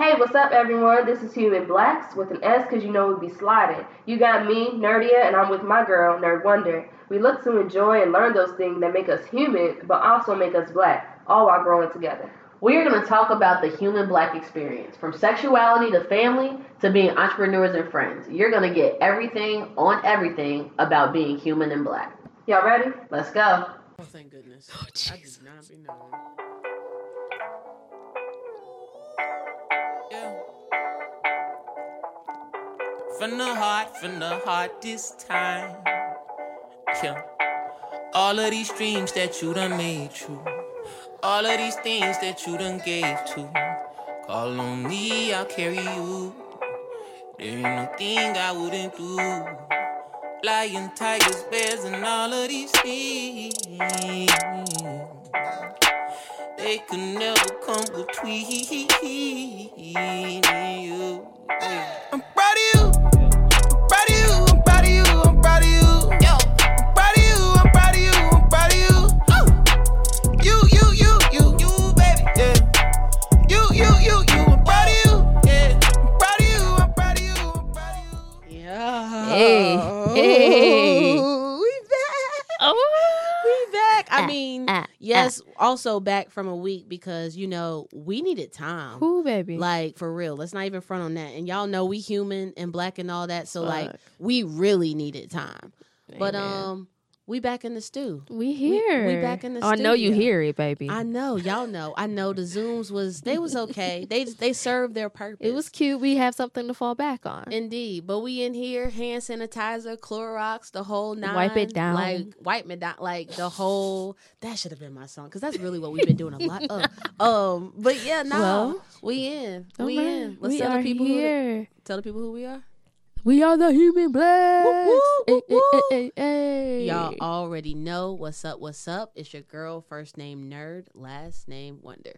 Hey, what's up, everyone? This is Human Blacks with an S because you know we be sliding. You got me, Nerdia, and I'm with my girl, Nerd Wonder. We look to enjoy and learn those things that make us human, but also make us black, all while growing together. We are going to talk about the human black experience from sexuality to family to being entrepreneurs and friends. You're going to get everything on everything about being human and black. Y'all ready? Let's go. Oh, thank goodness. Oh, I From the heart, from the heart this time. Yeah. All of these dreams that you done made true. All of these things that you done gave to. Call on me, I'll carry you. There ain't no thing I wouldn't do. Lion, tigers, bears, and all of these things. They could never come between you. I'm Hey. Hey. We back. Oh. We back. I Ah, mean, ah, yes, also back from a week because, you know, we needed time. Who, baby? Like for real. Let's not even front on that. And y'all know we human and black and all that. So like we really needed time. But um we back in the stew. we here. We back in the Oh, I know you hear it, baby. I know, y'all know. I know the Zooms was they was okay. they they served their purpose. it was cute. We have something to fall back on. Indeed, but we in here, hand sanitizer, Clorox, the whole nine. Wipe it down. like wipe it down, like the whole. That should have been my song because that's really what we've been doing a lot of. Um, but yeah, no, Well, we in, we right. in. Let's we tell are the people who here. tell the people who we are. We are the human blacks. Y'all already know what's up. What's up? It's your girl, first name Nerd, last name Wonder.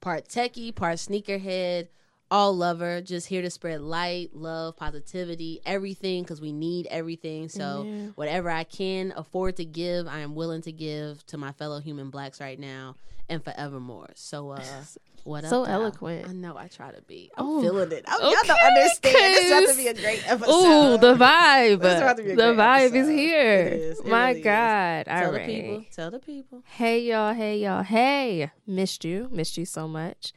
Part techie, part sneakerhead, all lover. Just here to spread light, love, positivity, everything because we need everything. So Yeah. whatever I can afford to give, I am willing to give to my fellow human blacks right now and forevermore. So uh, what up? So y'all? eloquent. I know I try to be. I'm Oh, feeling it. i'm y'all okay, don't understand. This is about to be a great episode. Ooh, the vibe. About to be a the vibe is here. It is. It My really is. God. Tell All the people. Tell the people. Hey y'all, hey y'all, hey. Missed you. Missed you so much.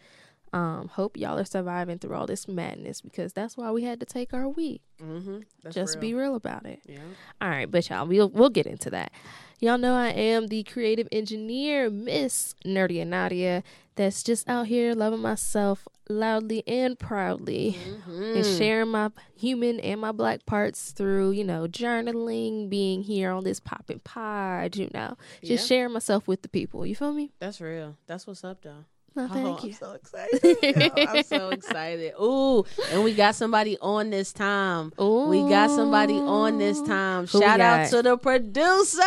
Um, hope y'all are surviving through all this madness because that's why we had to take our week. Mm-hmm. Just be real about it. Yeah. All right, but y'all, we'll we'll get into that. Y'all know I am the creative engineer, Miss Nerdy and Nadia, that's just out here loving myself loudly and proudly Mm. and sharing my human and my black parts through, you know, journaling, being here on this popping pod, you know, just Yeah. sharing myself with the people. You feel me? That's real. That's what's up, though. No, Oh, thank I'm so excited. Yo, I'm so excited. Ooh, and we got somebody on this time. We got somebody on this time. Who Shout out to the producer.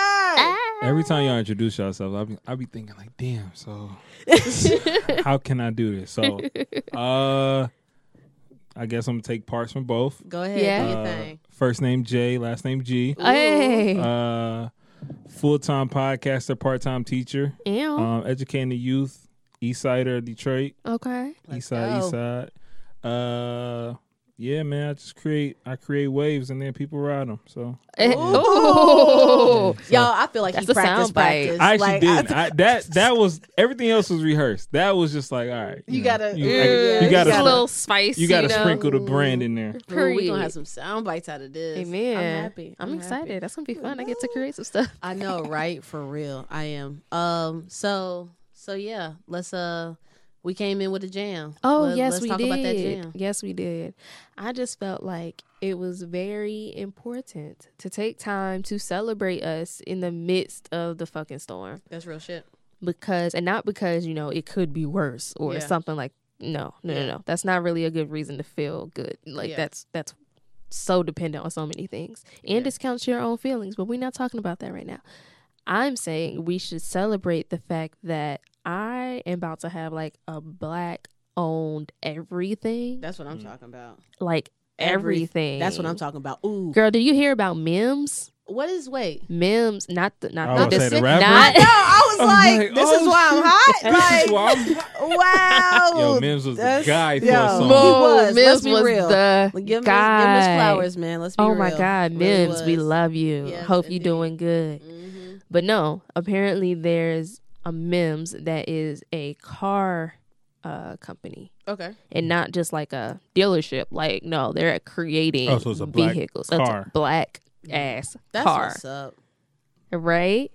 Every time y'all introduce yourself, I be I be thinking like, damn. So how can I do this? So, uh, I guess I'm gonna take parts from both. Go ahead, Yeah. Uh, first name J, last name G. Hey. Uh, full time podcaster, part time teacher, Ew. um, educating the youth, East Sider, Detroit, okay. Let's East Side, East. Side. Uh, yeah, man, I just create I create waves and then people ride them. So Eh, Ooh. Ooh. Y'all, I feel like That's he a practiced, sound bite. practice. I actually like, didn't. I, that that was everything else was rehearsed. That was just like, all right, You know, gotta- you, yeah, I- you you gotta, a gotta- little spice. you gotta know? sprinkle the brand in there. Ooh, we gonna have some sound bites out of this. Amen. I'm happy. I'm, happy. excited. That's gonna be fun. I get to create some stuff. I know, right? For real, I am. Um, so so yeah, let's uh, we came in with a jam. Oh Let- yes, let's we talk did. about that jam. Yes, we did. I just felt like it was very important to take time to celebrate us in the midst of the fucking storm. That's real shit. Because and not because you know it could be worse or Yeah. something like no, no, no, no. That's not really a good reason to feel good. Like Yeah. that's that's so dependent on so many things and Yeah. discounts your own feelings. But we're not talking about that right now. I'm saying we should celebrate the fact that I am about to have like a black owned everything. That's what I'm talking about. like Every- everything. That's what I'm talking about. Ooh, Girl, did you hear about Mims? What is wait? Mims, not the not I the say the rapper. not- No, I was I'm like, like, this oh, is why I'm shit. hot. This is why I'm wow. Yo, Mims was the That's- guy for yo. a song. He was. Mims Let's be was real. the Give him, his, give him flowers, man. Let's be real. Oh real. my God, Really Mims, we love you. Yes, Hope you indeed. doing good. Mhm. But no, apparently there's a Mims that is a car uh company Okay. and not just like a dealership. Like no, they're creating Oh, so it's a black vehicles. So it's a black ass That's car, what's up. right?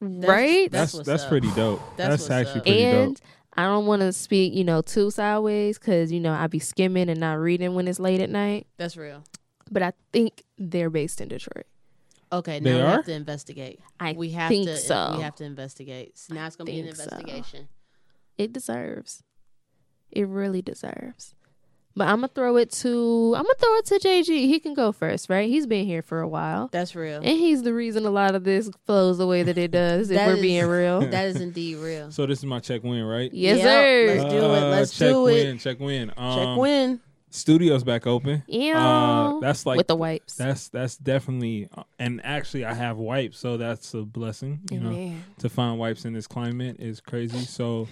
right? That's That's what's that's up. pretty dope. That's That's, what's actually up. pretty and dope. I don't want to speak, you know, too sideways because you know I be skimming and not reading when it's late at night. That's real. But I think they're based in Detroit. Okay, They now we are? have to investigate. I we have think to. so. We have to investigate. So now it's gonna be an think so. investigation. It deserves. It really deserves. But I'm gonna throw it to I'm gonna throw it to JG. He can go first, right? He's been here for a while, That's real. and he's the reason a lot of this flows the way that it does. If we're is- being real, that is indeed real. So this is my check win, right? yes, Yep, sir. let's do it. Uh, Let's check do it. win, Check win. Um, Check win. Studios back open. Yeah, Uh, that's like with the wipes. that's that's definitely uh, and actually I have wipes, so that's a blessing. You know, Man. to find wipes in this climate is crazy. So,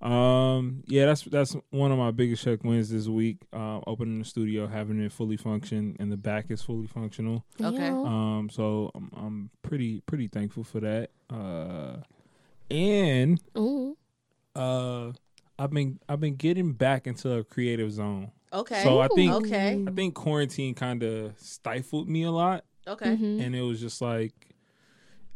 um, yeah, that's that's one of my biggest check wins this week. Uh, opening the studio, having it fully function, and the back is fully functional. Okay. Um, so I'm, I'm pretty pretty thankful for that. Uh, and Ooh. uh, I've been I've been getting back into a creative zone. Okay. So I think Okay. I think quarantine kind of stifled me a lot, Okay. Mhm. and it was just like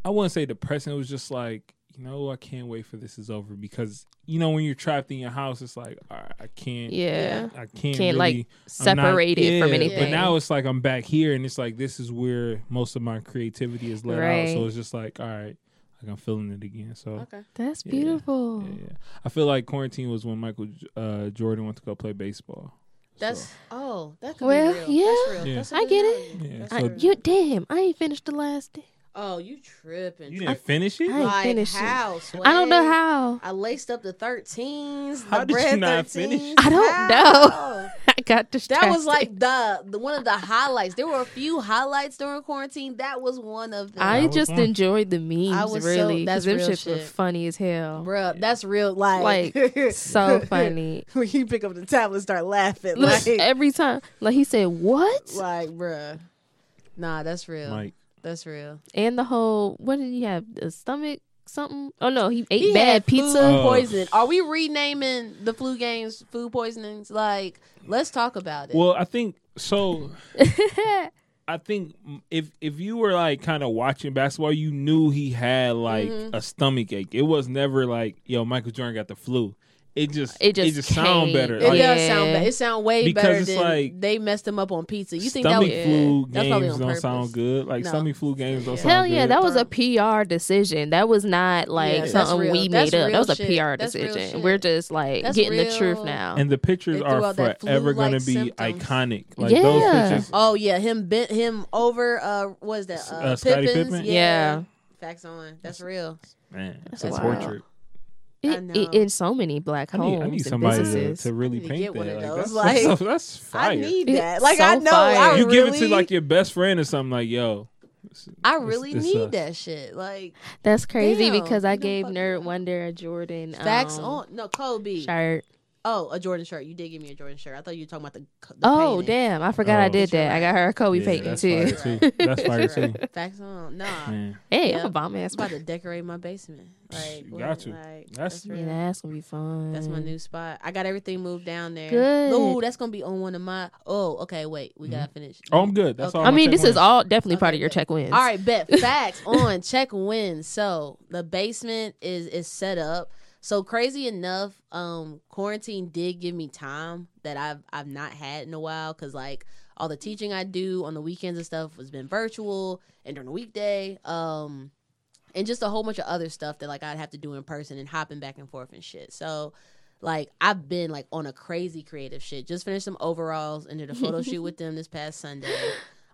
I wouldn't say depressing. It was just like you know I can't wait for this is over because you know when you're trapped in your house, it's like all right, I can't. Yeah. I can't, Can't, like, really, I'm not- Separated from anything. But now it's like I'm back here, and it's like this is where most of my creativity is let out. So it's just like all right, like I'm feeling it again. So Okay. That's Yeah. beautiful. yeah, yeah. I feel like quarantine was when Michael uh, Jordan went to go play baseball. That's So, oh, that could Well, be real. yeah. That's real. Yeah. That's a I good get it. Yeah, That's I, so- real. you damn, I ain't finished the last day. Oh, you tripping? you didn't finish it. I ain't like finished it. how? I don't know how. I laced up the thirteens. How I did you not 13s. finish? I don't How? know. I got distracted. That was like the, the one of the highlights. There were a few highlights during quarantine. That was one of them. I just fun. enjoyed the memes, I was so- really. that's Because them real shits were funny as hell. Bruh, that's real. Like, So funny. when you pick up the tablet, and start laughing. Like, every time, like he said, "What?" like, bruh. Nah, that's real. Mike. That's real. And the whole, what did he have? A stomach something? Oh no, he ate He bad pizza. Food Oh. poisoning. Are we renaming the flu games food poisonings? Like, let's talk about it. Well, I think so. I think if if you were like kind of watching basketball, you knew he had like Mhm. a stomach ache. It was never like, yo, Michael Jordan got the flu. It just It just it just sound better. it Like, does sound better. It sound way Because better it's than like- they messed him up on pizza. You think that stomach was flu that's probably games on don't sound good. Like No. stomach flu games don't Yeah. sound Hell good. yeah, that was a PR decision. That was not like Yeah, something real. we That's made up. That was a shit. PR That's decision. We're just like That's getting the truth now. and the pictures are forever going to be symptoms. iconic. Like Yeah. those pictures. Oh yeah, him bent him over. Uh, what is that? Uh, Uh, Scottie Pippen? Yeah. Yeah. Facts on. That's real. Man, That's that's a portrait. I it, know. it, in so many black I homes need, I need somebody to, businesses. to really I paint get that. one of Like, that's, like, that's, that's fire. I need It's that. Like so I know. I you really, give it to like your best friend or something. Like, yo, this- I really this need us. that shit. Like That's crazy Damn, because I gave Nerd. Wonder a Jordan facts um, on. No, Kobe. shirt. Oh, a Jordan shirt. You did give me a Jordan shirt. I thought you were talking about the. the Oh painting. damn! I forgot I Oh. did that. I got her a Kobe Yeah, painting that's too. fire too. That's fire too. Facts on. Nah. Man, Hey, Yeah. I'm a bomb ass. I'm about to decorate my basement. Like, You got to. Like, That's- that's Yeah, that's gonna be fun. That's my new spot. I got everything moved down there. Good. Ooh, that's gonna be on one of my. Oh, okay. Wait, we gotta mm-hmm. finish. oh, I'm good. That's Okay. all. I my mean, check this is all definitely part of your check wins. All right, bet facts on check wins. So the basement is is set up. So crazy enough, um, quarantine did give me time that I've I've not had in a while because like all the teaching I do on the weekends and stuff has been virtual and during the weekday. Um, and just a whole bunch of other stuff that like I'd have to do in person and hopping back and forth and shit. So like I've been like on a crazy creative shit. Just finished some overalls and did a photo shoot with them this past Sunday.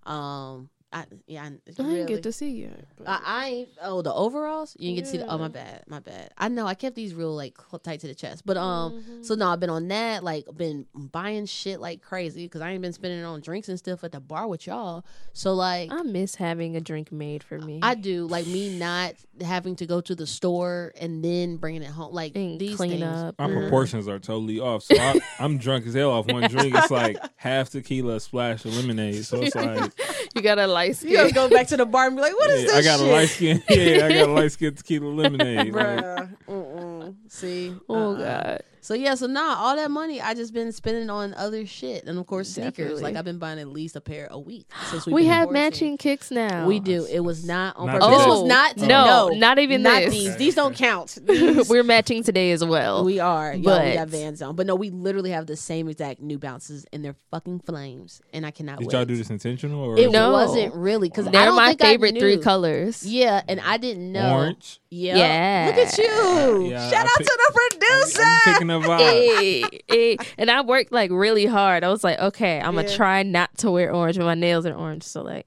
Um I, yeah, I, I didn't get to see it. but- I, I ain't. Oh, the overalls. You didn't get to see. The, oh, my bad. My bad. I know. I kept these real like tight to the chest. But um, Mhm. so no, I've been on that. Like, been buying shit like crazy because I ain't been spending it on drinks and stuff at the bar with y'all. So like, I miss having a drink made for me. I do like me not having to go to the store and then bringing it home. Like and these clean things. up. My Mhm. proportions are totally off. So I, I'm drunk as hell off one drink. It's like half tequila, splash of lemonade. So it's like you got a light skin. You gotta go back to the bar and be like, "What is yeah, this?" I got shit? a light skin. Yeah, I got a light skin tequila lemonade. Like, Bruh. Mm-mm. See. oh Uh-uh. god. So yeah, so nah, all that money I just been spending on other shit, and of course sneakers. Definitely. Like I've been buying at least a pair a week since we've We been have quarantine. matching kicks now. We do. It was not on Not purpose. This was not oh. no, no, not even not this. these. These don't count. These- We're matching today as well. we are. Y'all, we but- got Vans on, but no, we literally have the same exact New Balances, and they're fucking flames, and I cannot. did wait. y'all do this intentional or It No. wasn't really because I They're don't my think favorite three colors. Yeah, and I didn't know. orange? Yeah. Yeah. Look at you. Yeah, Shout I out pick- to the producer. I'm picking a vibe. Hey, hey. And I worked like really hard. I was like, okay, I'm gonna Yeah. try not to wear orange, but my nails are orange. So like,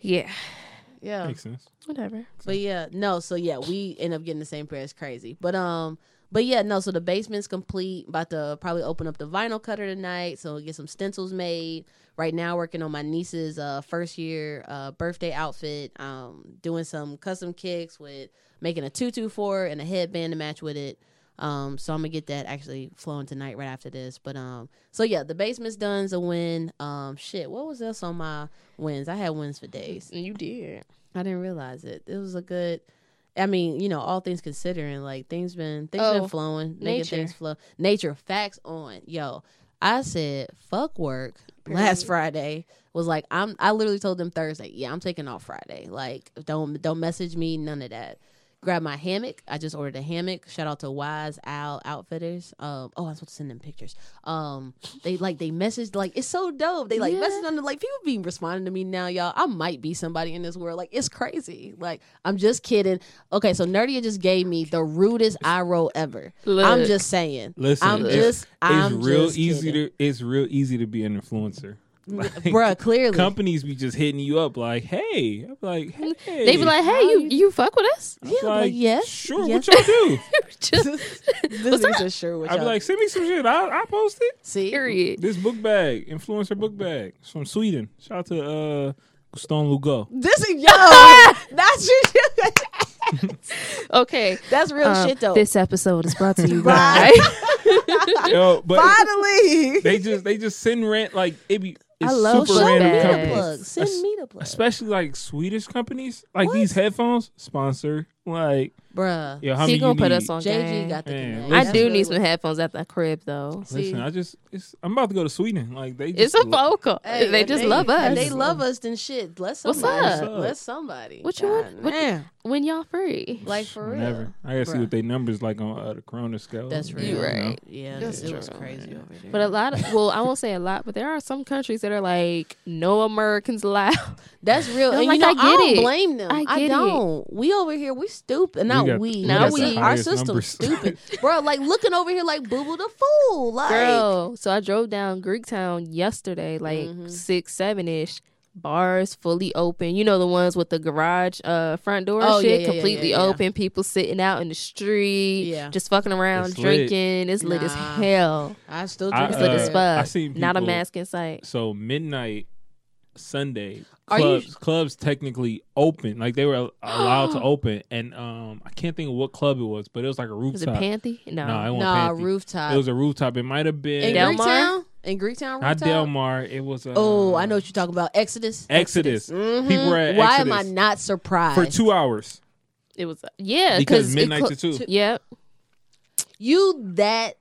yeah, yeah. Makes sense. whatever. But yeah, no, so yeah, we end up getting the same pair. It's crazy. But um but yeah, no, so the basement's complete. About to probably open up the vinyl cutter tonight, so get some stencils made. Right now working on my niece's uh first year uh birthday outfit, um doing some custom kicks with making a tutu for her and a headband to match with it. Um, so I'm gonna get that actually flowing tonight right after this. But um, so yeah, the basement's done's a win. Um, shit, what was else on my wins? I had wins for days. You did. I didn't realize it. It was a good. I mean, you know, all things considering, like things been things Oh, been flowing, making nature. things flow. Nature facts on, yo. I said fuck work last. Friday. Was like I'm. I literally told them Thursday. Yeah, I'm taking off Friday. Like don't don't message me. None of that. Grab my hammock. I just ordered a hammock. Shout out to Wise Owl Outfitters. Um, oh, I'm supposed to send them pictures. Um, they like they messaged like it's so dope. They like Yeah. messaged on the like people be responding to me now, y'all. I might be somebody in this world. Like it's crazy. Like I'm just kidding. Okay, so Nerdia just gave me the rudest eye roll ever. I'm just saying. Listen, I'm just. it's I'm real just easy kidding. to it's real easy to be an influencer. Like, Bruh, clearly. companies be just hitting you up like, "Hey," I'm like, "Hey," They be like, "Hey, you you- you fuck with us?" I'm Yeah, like, yes, sure. yes. What y'all do? Just this What's nigga said sure what I'd be y'all- like, "Send me some shit. I I post it." see period. This book bag, influencer book bag, it's from Sweden. Shout out to uh Stone Lugo. This is yo. that's Okay, that's real um, shit though. This episode is brought to you by. Yo, but Finally, they just they just send rent like it be. I love super random companies. plug. Send me the plug, especially like Swedish companies, like these headphones sponsor. Like, bruh. yo, how he gonna put need? us on JG game. got the Man, listen. I do need some headphones at the crib though. See? Listen, I just it's I'm about to go to Sweden. Like they It's just a lo- vocal. Hey, they if just love us. If they love us, then shit. Bless What's somebody. up? Bless somebody. What you want- what- man. when y'all free. Like for real. Never. I gotta see what they numbers like on uh, the Corona scale. That's you real. You know? right. Yeah, That's it was true. crazy over there. But a lot of well, I won't say a lot, but there are some countries that are like no Americans allowed. That's real. I'm And like, you know, I I, don't it. blame them. I I, get it. don't. We over here, we stupid. Not got- we. we got Not we. Our highest system numbers. stupid, bro. Like looking over here, like boo boo the fool. Like Girl, so I drove down Greektown yesterday, like Mhm. six, seven ish. Bars fully open. You know the ones with the garage uh front door Oh, shit yeah, yeah, yeah, completely yeah, yeah. open. People sitting out in the street, Yeah. just fucking around, It's lit. drinking. It's lit as hell. I still I, drink. It's lit as uh, fuck. I seen Not a people- mask in sight. So midnight Sunday Are you- clubs clubs technically open. Like they were allowed to open, and um I can't think of what club it was, but it was like a Is it rooftop. Panthy? No. No, it wasn't Nah, rooftop. It was a rooftop. It might have been in Del Mar? Greektown. In Greektown, not rooftop. Del Mar. It was uh, Oh, I know what you're talking about. Exodus. Exodus. Mhm. People were at Why am I not surprised? for two hours It was yeah, because midnight clo- to two. Yep. You that.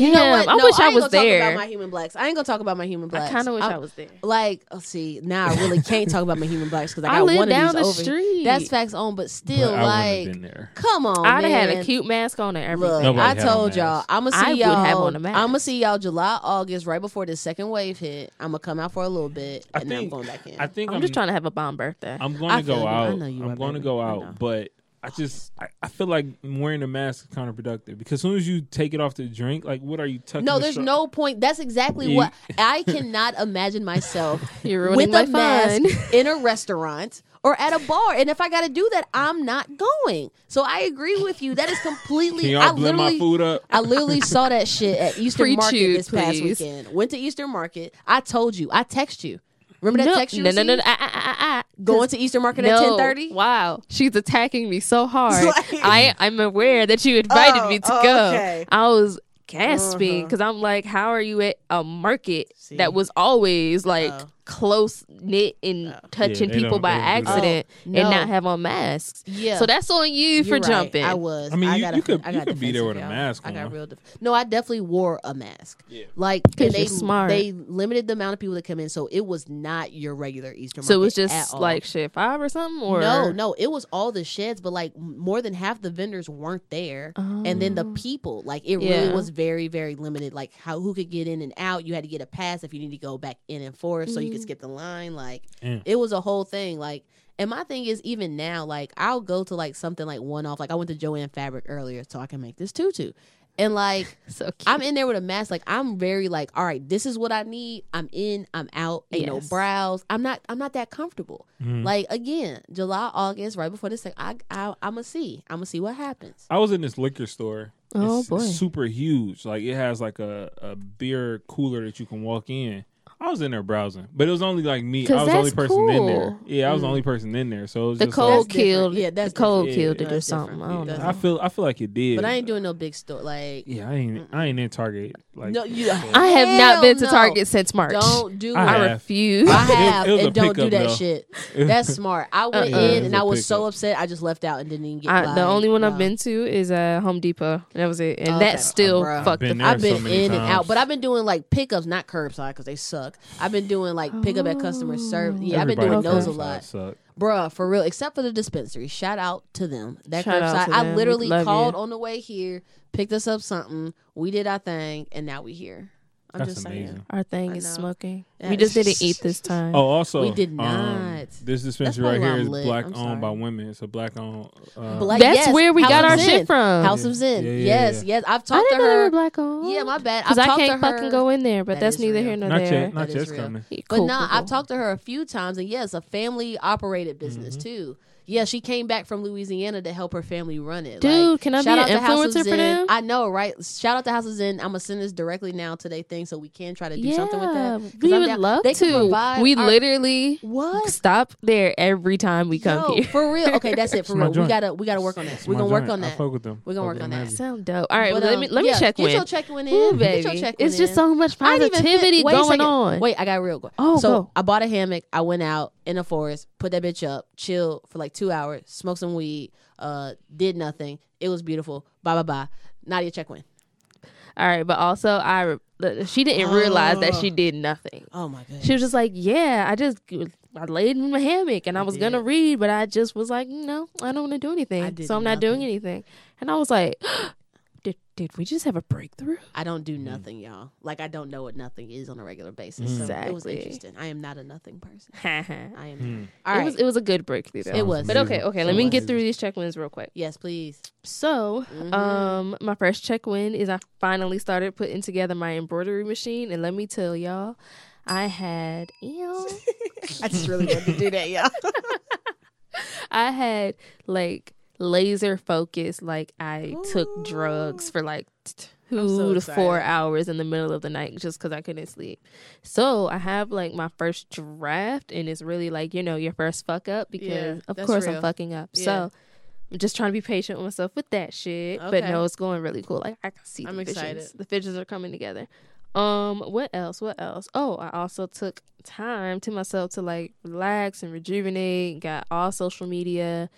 Damn, you know what? I No, wish I, ain't was gonna talk there. about my human blacks. I ain't gonna talk about my human blacks. I kind of wish I'm- I was there. Like, oh, see, now I really can't talk about my human blacks because I I got live one of these the over. street. That's facts on, but still, But I wouldn't have like, come on, I'd have had a cute mask on and everything. Look, I told y'all. I'm gonna see would y'all. have on a mask. I'm gonna see y'all July, August, right before the second wave hit. I'm gonna come out for a little bit, I and then I'm think- going back in. I think I'm, I'm, just trying to have a bomb birthday. I'm going to go feel you. I out. know you I'm going to go out, but I just I, I feel like wearing a mask is counterproductive because as soon as you take it off to drink, like what are you touching? No, there's straw- no point. That's exactly Yeah. what I cannot imagine myself You're with ruining a my fun. mask in a restaurant or at a bar. And if I got to do that, I'm not going. So I agree with you. That is completely. Can y'all I blend my literally, food up? I literally saw that shit at Eastern Preach Market you, this past weekend. Went to Eastern Market. I told you. I text you. Remember that no, text you no, no, no, no, ah, ah, ah. Going to Eastern Market at ten thirty. Wow, she's attacking me so hard. Like- I I'm aware that you invited Oh, me to oh, go. okay. I was gasping Uh-huh. because I'm like, how are you at a market See. that was always like Oh. Close knit and touching Yeah, people by they don't do that. accident Oh, and not have on masks? Yeah. So that's on you for You're right. jumping. I was. I mean, you- got you could- I you got could be there with a y'all. mask I got on. real. Def- no, I definitely wore a mask. Yeah. Like 'Cause and they smart. they limited the amount of people that come in, so it was not your regular Easter. so it was just like shit five or something, or no, no, it was all the sheds, but like more than half the vendors weren't there, and then the people, like it really Oh. Was very, very limited. Like how who could get in and out. You had to get a pass if you need to go back in and forth, so you Mm. Could skip the line. Like it was a whole thing. Like, and my thing is even now, like I'll go to like something like one off. Like I went to Joann Fabric earlier, so I can make this tutu, and like. So cute. I'm in there with a mask. Like I'm very like, all right, this is what I need. I'm in. I'm out. Ain't no Yes. brows. I'm not. I'm not that comfortable. Mhm. Like again, July, August, right before this thing, I, I I'm gonna see. I'm gonna see what happens. I was in this liquor store. Oh, it's, boy. super huge. Like it has like a, a beer cooler that you can walk in. I was in there browsing, but it was only like me. I was the only that's person in there. Yeah, I was the only mm. person in there. So it was the just cold like, That's killed. Yeah, that's the cold different. killed it or something. I don't know. I feel I feel like it did. But I ain't doing no big store. Like Yeah, I ain't. I ain't in Target. Like no, you. I have not been to no. Target since March. Don't do I it. I refuse. I have it was a and don't do that though. shit. That's smart. I went Uh-uh. in It was and a I was so pickup. upset. I just left out and didn't even get. I, the only one I've been to is uh, Home Depot. That was it, and Okay. that still Bruh. fucked Been the. there I've been so many in and out, but I've been doing like pickups, not curbside because they suck. I've been doing like pickup at customer service. Yeah, I've been doing those a lot. suck. Bruh, for real, except for the dispensary. Shout out to them. That Shout out curbside. to I literally Love called you. on the way here, picked us up something. We did our thing, and now we here. I'm That's just amazing. saying. Our thing I is know. smoking. Yeah. We just didn't eat this time. Oh, also, We did um, not. this dispensary probably right why here I'm lit. black I'm owned by women. It's a black owned. Uh, But, like, That's yes, where we House got of our Zen. shit from. House of Zen. Yeah, yeah, yes, yeah. yes. I've talked. I talked didn't to know they were her. black owned. Yeah, my bad. Because I've I talked can't to her. fucking go in there, but That that's is neither real. here nor not there. yet. Not That yet. is It's real. coming. But cool, nah, cool, I've cool. talked to her a few times, and yes, a family operated business Mm-hmm. too. Yeah, she came back from Louisiana to help her family run it. Dude, Like, can I be shout an out to House of influencer for Zen. them? I know, right? Shout out to House of Zen. I'm gonna send this directly now to their thing so we can try to do yeah, something with that. 'Cause we I'm would down- love they to. We our- literally What? stop there every time we come Yo, here. for real. Okay, that's it. For It's my real, we gotta we gotta work on that. It's We're gonna work joint. on I that. fuck with them. We're gonna Fuck work on that. heavy. Sound dope. All right, But, well, let um, me let me yeah, check get in. your check in. Ooh, Get baby, your check it's one just so much I didn't even fin- positivity wait going on. Wait, I got real quick. Oh, so. I bought a hammock. I went out in the forest, put that bitch up, chill for like two hours, smoke some weed, uh, did nothing. It was beautiful. Bye bye bye. Nadia, check win. All right, but also I she didn't realize that she did nothing. Oh my god. She was just like, "Yeah, I just I laid in my hammock and I, I was gonna read, but I just was like, no, I don't want to do anything, did so I'm not doing anything." And I was like, "Did did we just have a breakthrough?" I don't do nothing, y'all. Like I don't know what nothing is on a regular basis. So it was interesting. I am not a nothing person. I am. Hmm. All right. was it was a good breakthrough though. It was. But okay, okay, let me was. get through these check wins real quick. yes, please. So, Mhm. um, my first check win is I finally started putting together my embroidery machine, and let me tell y'all, I had, ew, I just really wanted to do that, y'all. I had like laser focus, like I took drugs for like two so to four hours in the middle of the night just because I couldn't sleep. So I have like my first draft, and it's really like you know your first fuck up because Yeah, of course real. I'm fucking up. Yeah. So. I'm just trying to be patient with myself with that shit, but no, it's going really cool. Like I can see I'm the excited. visions. The visions are coming together. Um, what else? What else? Oh, I also took time to myself to like relax and rejuvenate. Got all social media.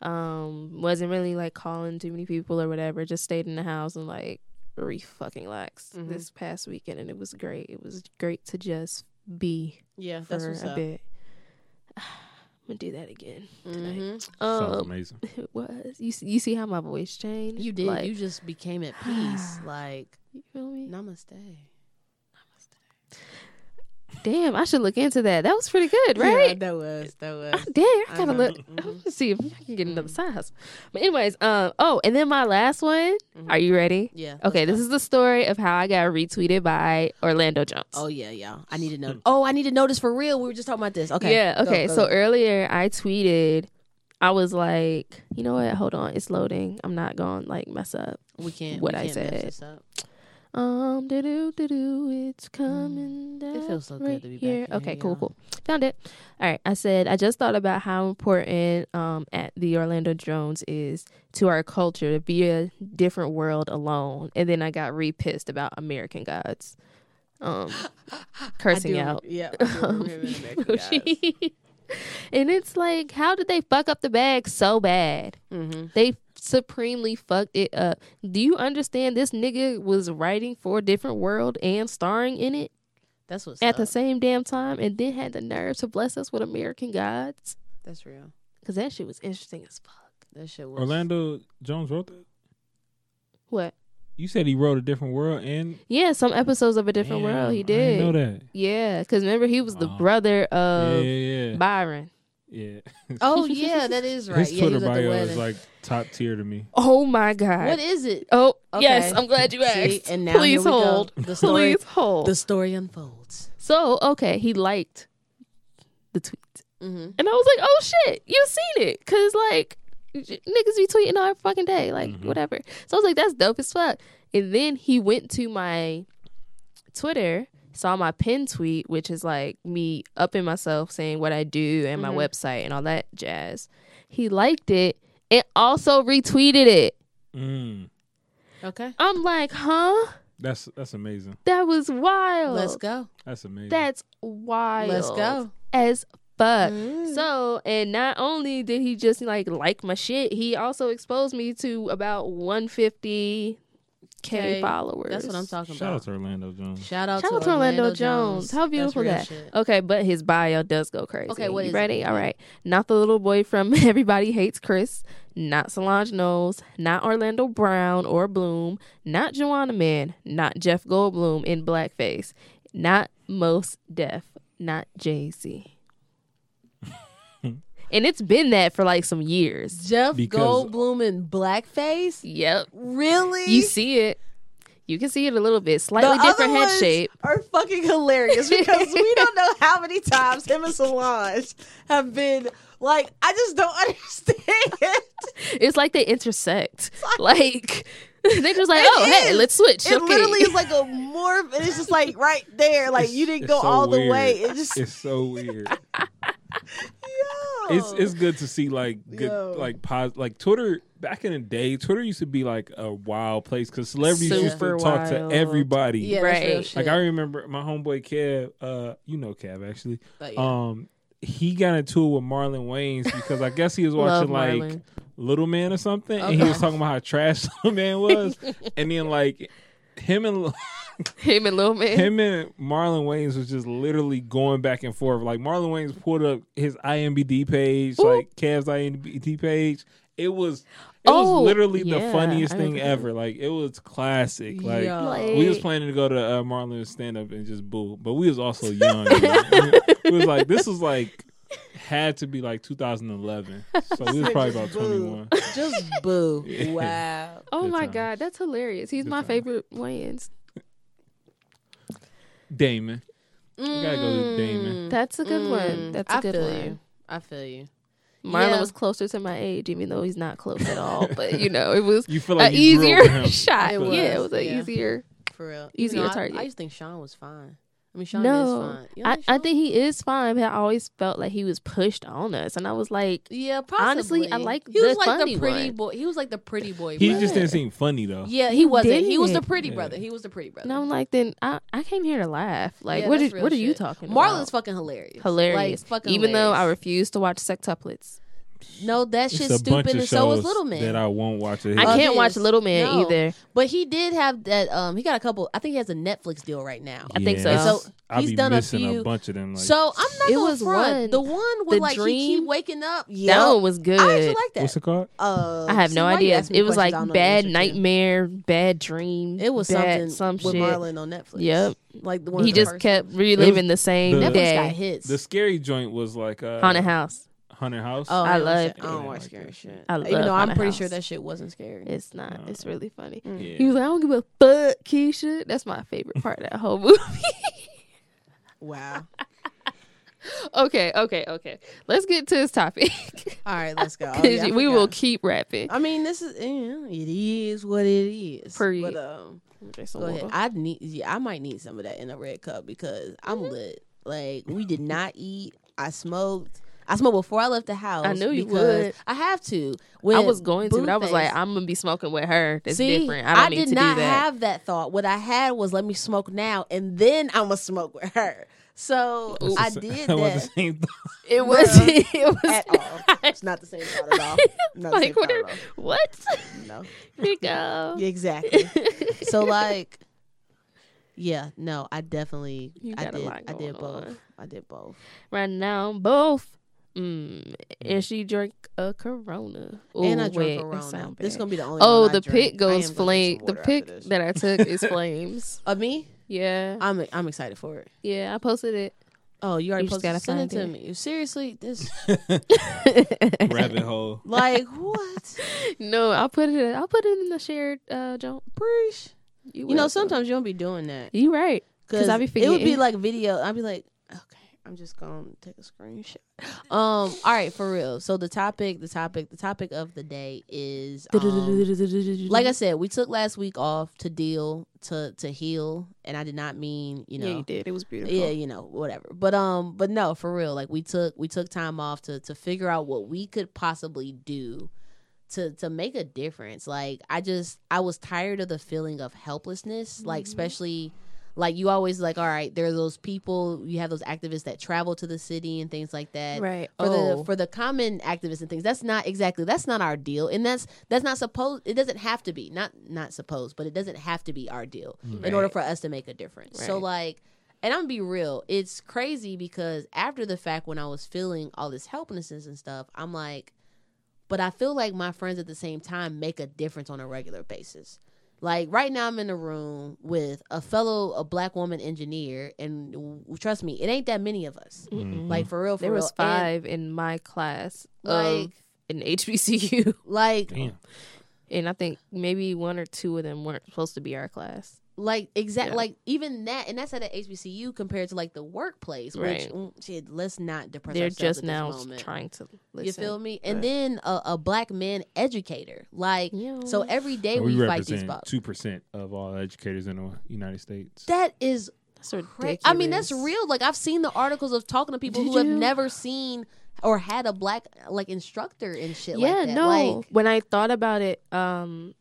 Um, wasn't really like calling too many people or whatever. Just stayed in the house and like re fucking relaxed Mhm. this past weekend, and it was great. It was great to just be Yeah, for that's a up. bit. I'm gonna do that again. tonight. Mhm. Sounds Um, amazing. it was. You see, you see how my voice changed? You did. Like, you just became at peace. Like you feel me? Namaste. namaste. Damn, I should look into that. That was pretty good, Yeah, right? that was that was. Damn, I I gotta know. look. Mhm. Let's see if I can get another size. But anyways, um, oh, and then my last one. Mhm. Are you ready? Yeah. Okay, this is the story of how I got retweeted by Orlando Jones. Oh yeah, yeah. I need to know. Oh, I need to know this for real. We were just talking about this. Okay. Yeah, okay. go, so go. earlier I tweeted, I was like, you know what? Hold on, it's loading. I'm not going to like mess up. we can't. what we I can't mess said. Um, do do do do, it's coming down. Mm. feels so good right to be back here. Okay, here, cool, cool. Found it. All right. I said I just thought about how important um at the Orlando Jones is to our culture to be a different world alone, and then I got re pissed about American Gods, um, cursing do, out. Yeah. I do American Gods. and it's like, how did they fuck up the bag so bad? Mhm. They supremely fucked it up. Do you understand this nigga was writing for a different world and starring in it That's what's at the same damn time and then had the nerve to bless us with American gods? That's real. Because that shit was interesting as fuck. That shit was Orlando Jones wrote that. What? You said he wrote a different world, and Yeah, some episodes of A Different Damn, World he I did. didn't know that. Yeah, because remember he was the Oh. brother yeah, of yeah, yeah. Byron. Yeah. Oh yeah, that is right. His yeah, Twitter was at the bio is like top tier to me. Oh my god. what is it? Oh Okay. yes, I'm glad you See, asked. and now Please here we go. hold. The story- Please hold. The story unfolds. So okay, he liked the tweet, Mm-hmm. and I was like, "Oh shit, you seen it?" Cause like niggas be tweeting all fucking day, like Mhm. whatever. So I was like, "That's dope as fuck." And then he went to my Twitter, saw my pin tweet, which is like me upping myself, saying what I do and my Mhm. website and all that jazz. He liked it and also retweeted it. Mm, Okay. I'm like, huh? that's that's amazing. That was wild. Let's go. That's amazing. That's wild. Let's go. As fuck. Mm. So, and not only did he just like like my shit, he also exposed me to about 150 k followers. That's what I'm talking about. Shout out to Orlando Jones. Shout out Shout to out to Orlando Orlando Jones. How beautiful that. shit. Okay, but his bio does go crazy. Okay, what you is ready? it? All right. Not the little boy from Everybody Hates Chris. Not Solange Knowles. Not Orlando Brown or Bloom. Not Joanna Man. Not Jeff Goldblum in blackface. Not Mos Def. Not Jay Z. and it's been that for like some years. Jeff Because- Goldblum in blackface. Yep. Really? You see it. You can see it a little bit. Slightly The different other head ones shape. Are fucking hilarious because we don't know how many times him and Solange have been like. I just don't understand. It's like they intersect. Like they just like, It oh hey, let's switch. It okay. literally is like a morph, and it's just like right there. Like It's- you didn't go so all the way. It just It's so weird. Yo. it's it's good to see like good Yo. like pos- like Twitter back in the day. Twitter used to be like a wild place because celebrities used Super to talk to everybody. Yeah, that's real Right. shit. Like I remember my homeboy Kev, uh, you know Kev actually. But yeah. Um, he got into it with Marlon Wayans because I guess he was watching like Marlon. Little Man or something, and he was talking about how trash Little Man was, and then like him and him and Lil Man. him and Marlon Wayans was just literally going back and forth. Like Marlon Wayans pulled up his IMBD page, like Kev's IMBD page. It was it Oh, was literally yeah, the funniest I thing ever. Like it was classic. Like Yo. We was planning to go to uh, Marlon's stand up and just boo, but we was also young. it was like this was like had to be like 2011, so we was probably about 21. Just boo. Yeah. Wow. oh Good my times. god, that's hilarious. He's Good my times. favorite Wayans. Damon, we gotta go to Damon. Mm. That's a good one. Mm. That's a I good feel one. you. I feel you. Marlon Yeah. was closer to my age, even though he's not close at all. But you know, it was You feel like an you grew up with easier shot. It yeah, it was, was an yeah. easier. For real. Easier You know, target. I, used to think Sean was fine. I mean, Sean is no, fine. You don't I, I think he is fine, but I always felt like he was pushed on us, and I was like, Yeah, possibly. Honestly, I like he was the like funny the pretty one. boy. He was like the pretty boy. He brother. just didn't seem funny though. Yeah, he wasn't. He was the pretty Yeah. brother. He was the pretty brother. and I'm like, then I, I came here to laugh. Like, Yeah, what that's are real what are you talking Marlon's about? fucking hilarious. hilarious. Like, fucking Even though I refuse to watch sextuplets. No, that It's shit's stupid, and so is Little Man. that I won't watch. It. I can't watch. Little Man No. either. But he did have that. Um, he got a couple. I think he has a Netflix deal right now. I think so. Yeah, So I he's be done a missing few- bunch of them. Like, so I'm not It gonna was front. one- the one with The like he keep waking up. That Yeah, one was good. I actually like that. what's it called? Uh, I have no idea. It was like I don't know the bad nightmare, bad dream. It was bad, something some with shit. Marlon on Netflix. Yep. like the one He just first- kept reliving the same the- Netflix got day. hits. The scary joint was like uh, Haunted House. Haunted House. Oh, I don't love it. I don't Yeah, watch like scary that. shit. I love Even though I'm pretty House. sure that shit wasn't scary. It's not. No. It's really funny. Mm. Yeah. He was like, I don't give a fuck, Keisha. That's my favorite part of that whole movie. Wow. okay, okay, okay. Let's get to this topic. All right, let's go. Oh, 'Cause yeah, I we will keep rapping. I mean, this is eh, it is what it is. Period. But um, Drink some go ahead. water. I need. Yeah, I might need some of that in a red cup because I'm Mm-hmm. lit. Like we did not eat. I smoked. I smoked before I left the house. I knew you because would. I have to. When I was going to, but I was like, I'm gonna be smoking with her. That's See, different. I don't need did to not do that. have that thought. What I had was let me smoke now, and then I'm gonna smoke with her. So That's the I did that was the same thing. it was. Bruh. it was at all. It's not the same thought at all. Not the like same what? thought are- at What? No. Here you go. Exactly. so like, yeah, no, I definitely, You I got a did, lot I did both. on. I did both. right now, both. Mm, and she drank a Corona. and I Ooh, drank wait, Corona. sound This is gonna be the only. Oh, one I the drink. pick goes gonna flame. The some pick that I took is flames. of me. Yeah, I'm I'm excited for it. yeah. I posted it. Oh, you already You posted. gotta Send it find to it. me. Seriously, this Rabbit hole. like what? no, I'll put it. I'll put it in the shared uh jump. Preach. You, You know, sometimes you don't be doing that you right. because I be it would be like video. I'd be like, okay, I'm just gonna take a screenshot. Um, all right, for real. So the topic, the topic, the topic of the day is um, like I said, we took last week off to deal to to heal, and I did not mean you know. yeah, you did. It was beautiful. Yeah, you know, whatever. But um, but no, for real. Like we took we took time off to to figure out what we could possibly do to to make a difference. Like I just I was tired of the feeling of helplessness. Like especially like you always like all right, there are those people you have those activists that travel to the city and things like that. Right. for oh. the for the common activists and things that's not exactly that's not our deal. And that's that's not supposed it doesn't have to be not not supposed but it doesn't have to be our deal mm-hmm. in order for us to make a difference. So like and i'm gonna be real it's crazy because after the fact when i was feeling all this helplessness and stuff i'm like but i feel like my friends at the same time make a difference on a regular basis like right now i'm in a room with a fellow a black woman engineer and trust me it ain't that many of us Mm-mm. like for real for there real was And, five in my class Like- in HBCU, like Damn. and I think maybe one or two of them weren't supposed to be our class. Like exact Yeah. like even that and that's at a HBCU compared to like the workplace which Right. mm, shit, let's not depress They're ourselves just at this now moment. trying to listen. you feel me and but- then a, a black man educator like Yeah. so every day And we, we fight these represent two percent of all educators in the United States. that is That's cra- ridiculous. I mean that's real like I've seen the articles of talking to people Did who have never seen or had a black like instructor and shit yeah, like that no. like when I thought about it, um,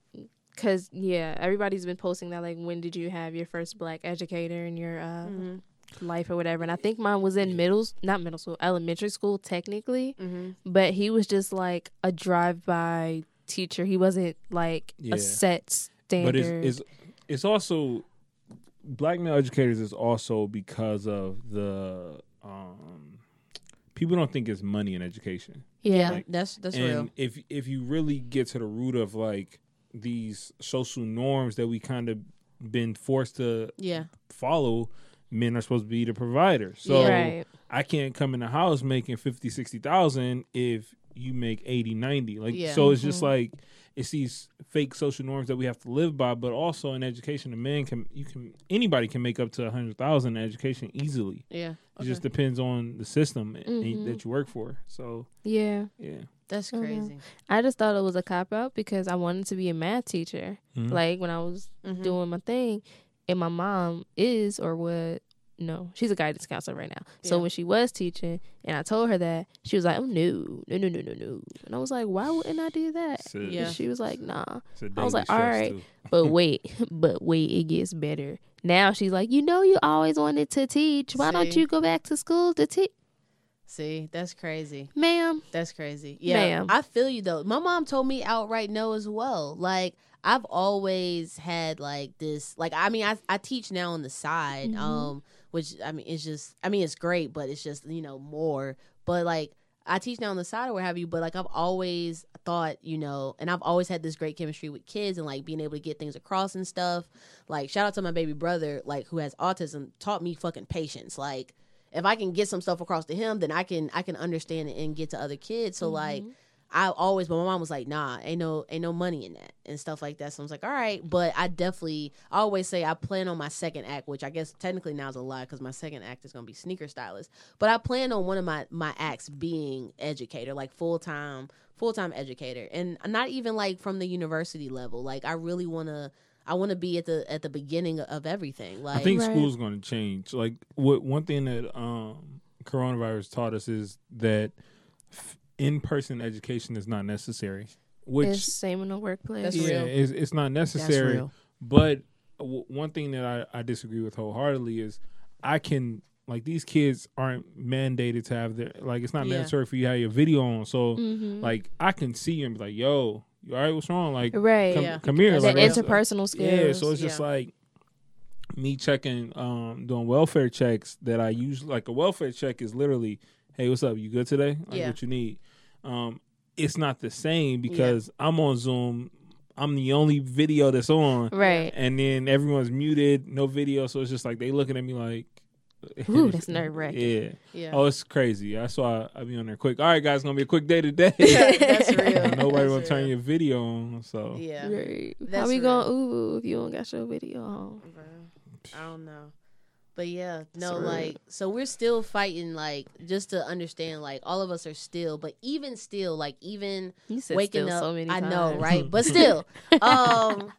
cause yeah, everybody's been posting that like, when did you have your first black educator in your uh, Mhm. life or whatever? And I think mine was in middle, s- not middle school, elementary school technically, Mhm. but he was just like a drive-by teacher. He wasn't like Yeah. a set standard. But it's, it's it's also black male educators is also because of the um people don't think it's money in education. yeah Like, that's that's and real if if you really get to the root of like these social norms that we kind of been forced to yeah follow, men are supposed to be the provider. So right. I can't come in the house making 50, 60,000 if you make 80, 90. Like, Yeah. so it's just like, it's these fake social norms that we have to live by, but also in education, a man can, you can, anybody can make up to a hundred thousand in education easily. yeah It just depends on the system and- Mhm. that you work for. So, Yeah. yeah. That's Mhm. crazy I just thought it was a cop out because I wanted to be a math teacher. Mhm. Like when I was Mhm. doing my thing, and my mom is or would no, she's a guidance counselor right now. So Yeah. when she was teaching, and I told her that, she was like, "Oh no, no, no, no, no, no," and I was like, "Why wouldn't I do that?" It's And Yeah. she was like, "Nah." it's a I was like, alright. But wait, but wait, it gets better. Now she's like, you know, you always wanted to teach. Why don't you go back to school to teach? See, that's crazy. Ma'am. That's crazy. Yeah, Ma'am. I feel you though. My mom told me outright no as well. Like I've always had like this. Like I mean, I I teach now on the side, Mhm. um, which I mean, it's just I mean, it's great, but it's just you know more. But like I teach now on the side or what have you. But like I've always thought, you know, and I've always had this great chemistry with kids and like being able to get things across and stuff. Like shout out to my baby brother, like who has autism, taught me fucking patience. Like if I can get some stuff across to him, then I can I can understand it and get to other kids. So like mm-hmm. I always, but my mom was like, "Nah, ain't no, ain't no money in that and stuff like that." So I was like, "All right," but I definitely, I always say I plan on my second act, which I guess technically now is a lie because my second act is gonna be sneaker stylist. But I plan on one of my my acts being educator, like full time, full time educator, and not even like from the university level. Like I really wanna, I wanna be at the at the beginning of everything. Like I think Right. school's going to change. Like what one thing that um coronavirus taught us is that f- in-person education is not necessary. Which it's same in the workplace. That's yeah, real. it's, it's not that's necessary. real. But w- one thing that I, I disagree with wholeheartedly is I can like these kids aren't mandated to have their like it's not Yeah. necessary for you to have your video on. So Mhm. like I can see you and be like, "Yo, you all right? What's wrong? Like, Right. come, Yeah. come here." That's Like, interpersonal skills. yeah, so it's just Yeah. like me checking, um, doing welfare checks that I usually like. A welfare check is literally, "Hey, what's up? You good today? Like, Yeah. what you need?" Um, it's not the same because I'm on Zoom. I'm the only video that's on, right. and then everyone's muted, no video. So it's just like they looking at me like, Ooh, that's nerve-wracking. Yeah. Yeah. Oh, it's crazy. That's why I be on there quick. All right, guys, it's gonna be a quick day today. that's real. Nobody That's will turn your video on. So Yeah. Right. How That's we real. going ooh if you don't got your video on? Bruh, I don't know. But yeah, no, It's rude. like so we're still fighting like just to understand like all of us are still but even still like even You said waking still up so many I know, right? But still um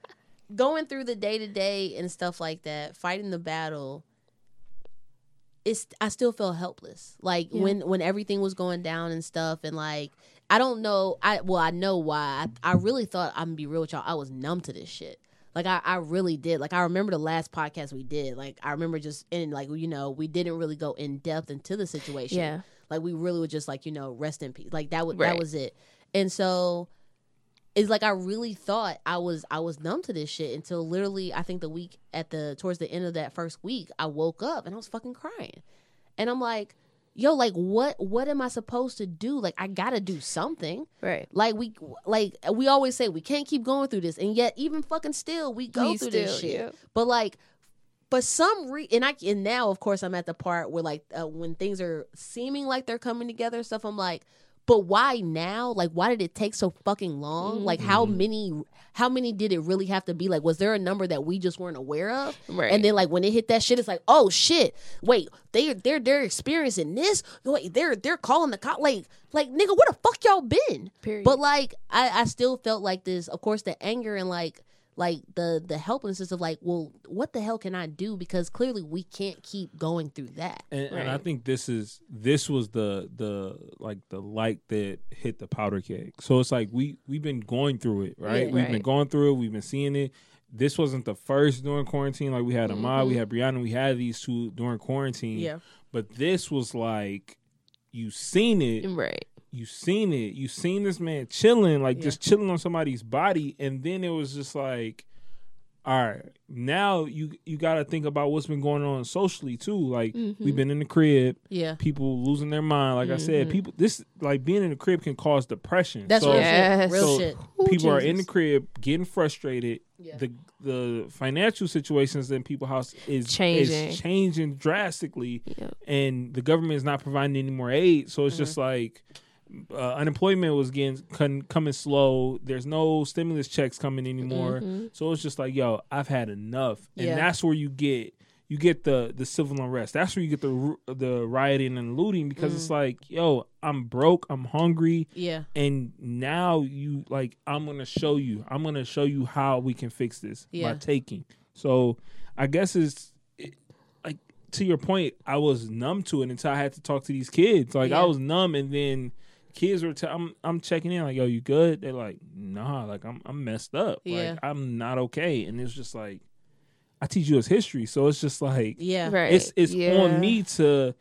going through the day to day and stuff like that, fighting the battle it's I still felt helpless. Like Yeah. when when everything was going down and stuff and like I don't know I well I know why. I, I really thought I'm gonna be real with y'all. I was numb to this shit. Like I, I really did. Like I remember the last podcast we did. Like I remember just in like you know we didn't really go in depth into the situation. Yeah. Like we really were just like you know rest in peace. Like that was Right. that was it. And so it's like I really thought I was I was numb to this shit until literally I think the week at the towards the end of that first week I woke up and I was fucking crying. And I'm like, yo, like what what am I supposed to do? Like I gotta do something. Right. Like we like we always say we can't keep going through this, and yet even fucking still we go We through this shit. yeah. But like for some reason, and I and now of course I'm at the part where like uh, when things are seeming like they're coming together stuff, I'm like, but why now? Like why did it take so fucking long? Like how mm-hmm. many how many did it really have to be? Like was there a number that we just weren't aware of? Right. And then like when it hit that shit, it's like, oh shit, wait, they they're they're experiencing this. Wait, they're they're calling the cop. Like like nigga, where the fuck y'all been? Period. But like I I still felt like this. Of course, the anger and like like the the helplessness of like, well, what the hell can I do? Because clearly we can't keep going through that. and, and I think this is this was the the like the light that hit the powder keg. So it's like we we've been going through it, right? Yeah. we've been going through it. We've been seeing it. This wasn't the first during quarantine. Like we had Ahmaud, we mm-hmm. had Breonna, we had these two during quarantine. yeah But this was like you seen it, right. You seen it, you seen this man chilling, like Yeah. just chilling on somebody's body, and then it was just like, all right, now you you got to think about what's been going on socially too. Like Mm-hmm. we've been in the crib, Yeah. people losing their mind. Like I said, Mhm. people this like being in the crib can cause depression. That's so, real Yes. shit. Real so shit. Ooh, people are in the crib getting frustrated. Yeah. The the financial situations in people's house is Changing. is changing drastically Yep. and the government is not providing any more aid. So it's Mm-hmm. just like uh, unemployment was getting con- coming slow. There's no stimulus checks coming anymore. Mhm. So it's just like, yo, I've had enough, and Yeah. that's where you get you get the the civil unrest. That's where you get the the rioting and looting because Mm. it's like, yo, I'm broke, I'm hungry, Yeah. and now you like I'm gonna show you. I'm gonna show you how we can fix this Yeah. by taking. So I guess it's it, like to your point. I was numb to it until I had to talk to these kids. Like I was numb, and then kids were. T- I'm I'm checking in like, yo, you good? They're like, nah, like I'm I'm messed up. Yeah. Like I'm not okay. And it's just like I teach you as history, so it's just like Yeah. Right. it's it's yeah. on me to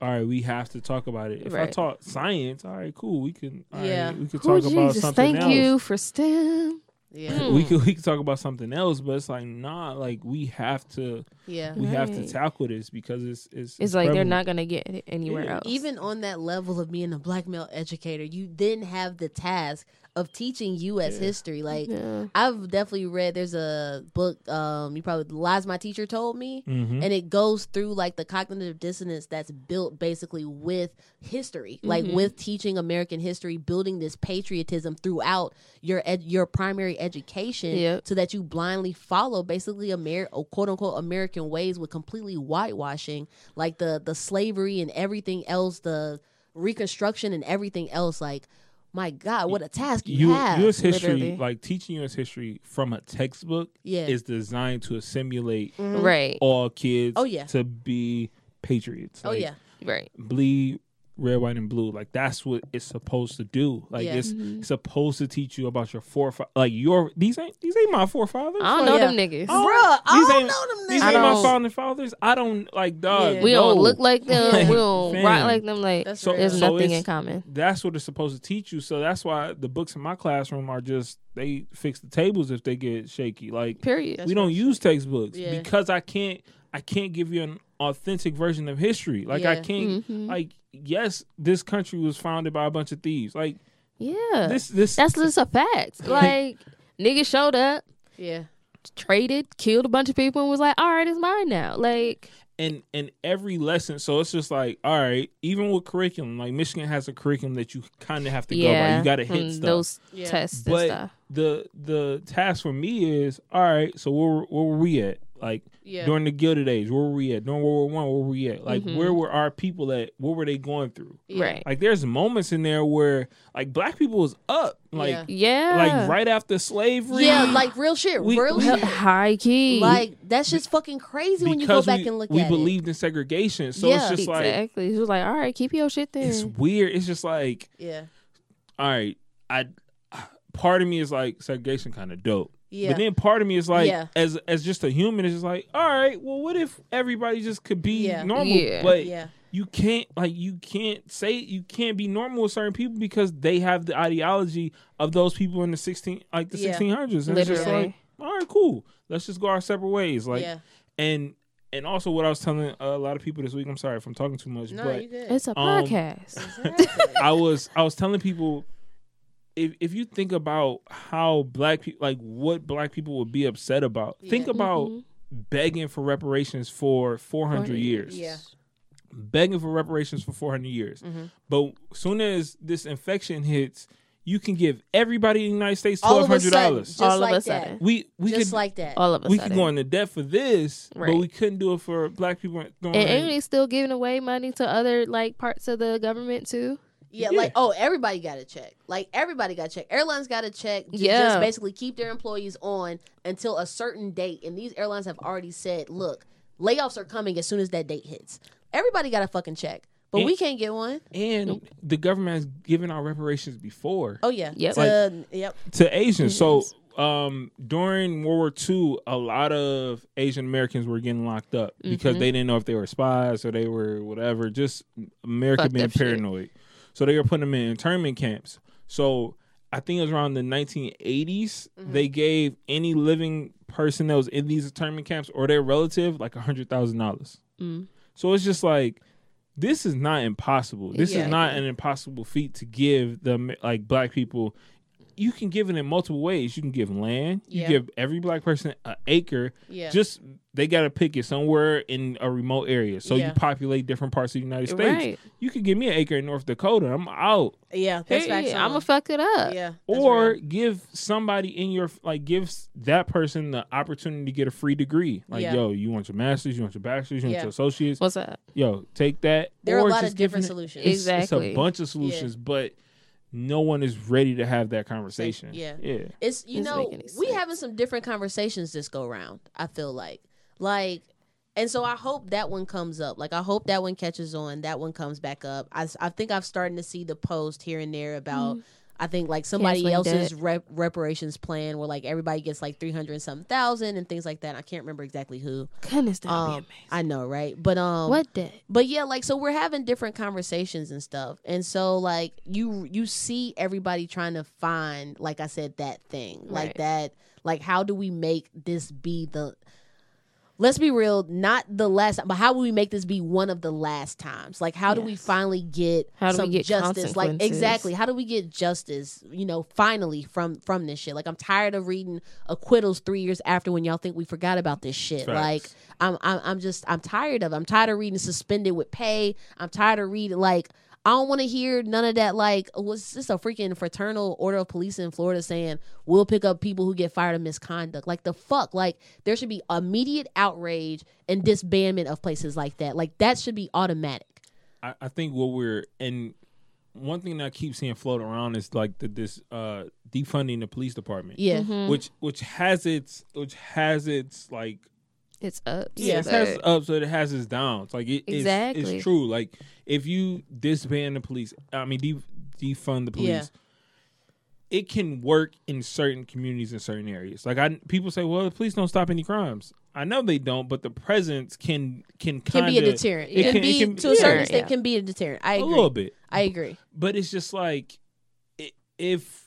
all right, we have to talk about it. If I Right. taught science, all right, cool, we can. all right, Yeah. we could Oh, talk about Jesus, something thank else. you for STEM. Yeah. We could we could talk about something else, but it's like nah, like we have to Yeah. we have to tackle this because it's it's, It's like they're not gonna get it anywhere Yeah. else. Even on that level of being a black male educator, you then have the task of teaching U.S. Yeah. history. Like yeah. I've definitely read. There's a book. Um, you probably lies my teacher told me, Mhm. and it goes through like the cognitive dissonance that's built basically with history, like Mhm. with teaching American history, building this patriotism throughout your ed- your primary education, Yep. so that you blindly follow basically Amer- quote unquote American ways with completely whitewashing, like the the slavery and everything else, the reconstruction and everything else. Like, my God, what a task you U- have! U.S. history, literally. like teaching U.S. history from a textbook, Yeah. is designed to assimilate mm-hmm. Right. all kids. Oh, yeah. to be patriots. oh yeah, Right. bleed red, white, and blue. Like that's what it's supposed to do. Like Yeah. it's Mm-hmm. supposed to teach you about your forefathers. Like your these ain't these ain't my forefathers. I don't Like, know yeah. them niggas. Oh, Bruh, I don't ain't- know them niggas. These ain't my don't- founding fathers. I don't like dog. Yeah. we no. don't look like them. Like, we don't fam. rock like them. Like That's So- real. there's so nothing in common. That's what it's supposed to teach you. So that's why the books in my classroom are just they fix the tables if they get shaky. Like Period. we don't use textbooks Yeah. because I can't I can't give you an authentic version of history. Like I can't Mhm. like yes, this country was founded by a bunch of thieves. Like Yeah. this this That's just a fact. Like niggas showed up, yeah, traded, killed a bunch of people, and was like, "All right, it's mine now." Like, and and every lesson so it's just like all right even with curriculum like michigan has a curriculum that you kind of have to go by you got to hit from stuff those Yeah. tests and but stuff. the the task for me is all right so where, where were we at like yeah. during the gilded age where were we at during world war one where were we at like Mhm. where were our people at what were they going through Yeah. Right. like there's moments in there where like black people was up like Yeah. Yeah. like right after slavery yeah, like real shit, We- real we- shit. high key. Like that's just fucking crazy when you go back we, and look at that. we at believed in segregation so it's Yeah. just like exactly. She was like, "All right, keep your shit there." it's weird it's just like. Yeah, all right, I part of me is like segregation kind of dope. Yeah, But then part of me is like, Yeah. as as just a human, it's just like, all right, well, what if everybody just could be Yeah. normal? Yeah. But yeah, you can't, like, you can't say you can't be normal with certain people because they have the ideology of those people in the sixteen, like the Yeah. sixteen hundreds, and it's just like, all right, cool, let's just go our separate ways, like, yeah. and and also what I was telling a lot of people this week. I'm sorry if I'm talking too much, No, but you good. It's a Um, podcast. Exactly. I was I was telling people if if you think about how black people like what black people would be upset about, think Yeah. about Mhm. begging for reparations for 400 400 years. Yeah. Begging for reparations for 400 years. Mhm. But soon as this infection hits, you can give everybody in the United States All of a $1200. just All of like a that. sudden. we we just could like that. All of a we sudden. could go into debt for this, but we couldn't do it for black people. during- and ain't they still giving away money to other like parts of the government too? Yeah, Yeah. like oh, everybody got a check. Like everybody got a check. Airlines got a check. To Yeah. just basically keep their employees on until a certain date. And these airlines have already said, look, layoffs are coming as soon as that date hits. Everybody got a fucking check, but And- we can't get one. and the government has given out reparations before. Oh yeah, Yep. To- yep. to Asians. So um, during World War II, a lot of Asian Americans were getting locked up because Mhm. they didn't know if they were spies or they were whatever. Just America Fucked being up shit. So they were putting them in internment camps. So I think it was around the 1980s. Mm-hmm. They gave any living person that was in these internment camps or their relative like a hundred thousand dollars. Mm. So it's just like this is not impossible. This Yeah. is not an impossible feat to give the like black people. You can give it in multiple ways. You can give land. You Yeah. give every black person an acre. Yeah. Just they got to pick it somewhere in a remote area. So Yeah. you populate different parts of the United States. Right. You could give me an acre in North Dakota. I'm out. yeah, that's Hey, facts. I'm gonna fuck it up. Yeah. or real. give somebody in your like give that person the opportunity to get a free degree. Like, Yeah. yo, you want your masters, you want your bachelors, you Yeah. want your associates. What's up? Yo, take that. there are a lot just of different giving it- solutions. It's, it's Exactly. a bunch of solutions, but no one is ready to have that conversation. yeah. yeah. It's you Doesn't know we having some different conversations this go round. I feel like like, and so I hope that one comes up. Like I hope that one catches on. That one comes back up. I I think I've starting to see the post here and there about. I think like somebody Canceling else's rep- reparations plan where like everybody gets like three hundred and something thousand and things like that. I can't remember exactly who. Goodness, that'd be Um, amazing. I know, right? But um, what debt? but yeah, like so we're having different conversations and stuff. And so like you you see everybody trying to find like I said that thing. Like that like how do we make this be the Let's be real, not the last but how will we make this be one of the last times? Like how do we finally get How do we some get justice? Like exactly, how do we get justice, you know, finally from from this shit? Like I'm tired of reading acquittals 3 years after when y'all think we forgot about this shit. Facts. Like I'm, I'm I'm just I'm tired of it. I'm tired of reading suspended with pay. I'm tired of reading like I don't want to hear none of that. Like was this a freaking fraternal order of police in Florida saying we'll pick up people who get fired of misconduct? Like the fuck? Like there should be immediate outrage and disbandment of places like that. Like that should be automatic. I, I think what we're and one thing that I keep seeing float around is like the, this uh defunding the police department. Yeah. Mm-hmm. Which which has its which has its like It's up. yeah, it has its ups, but it has its downs. Like it, it's, Exactly. it's true. Like if you disband the police, I mean de- defund the police, Yeah. it can work in certain communities in certain areas. Like I people say, well, the police don't stop any crimes. I know they don't, but the presence can can Can kind be a deterrent. It, can, be to a certain yeah. extent Yeah. can be a deterrent. I a agree. A little bit. I agree. but it's just like if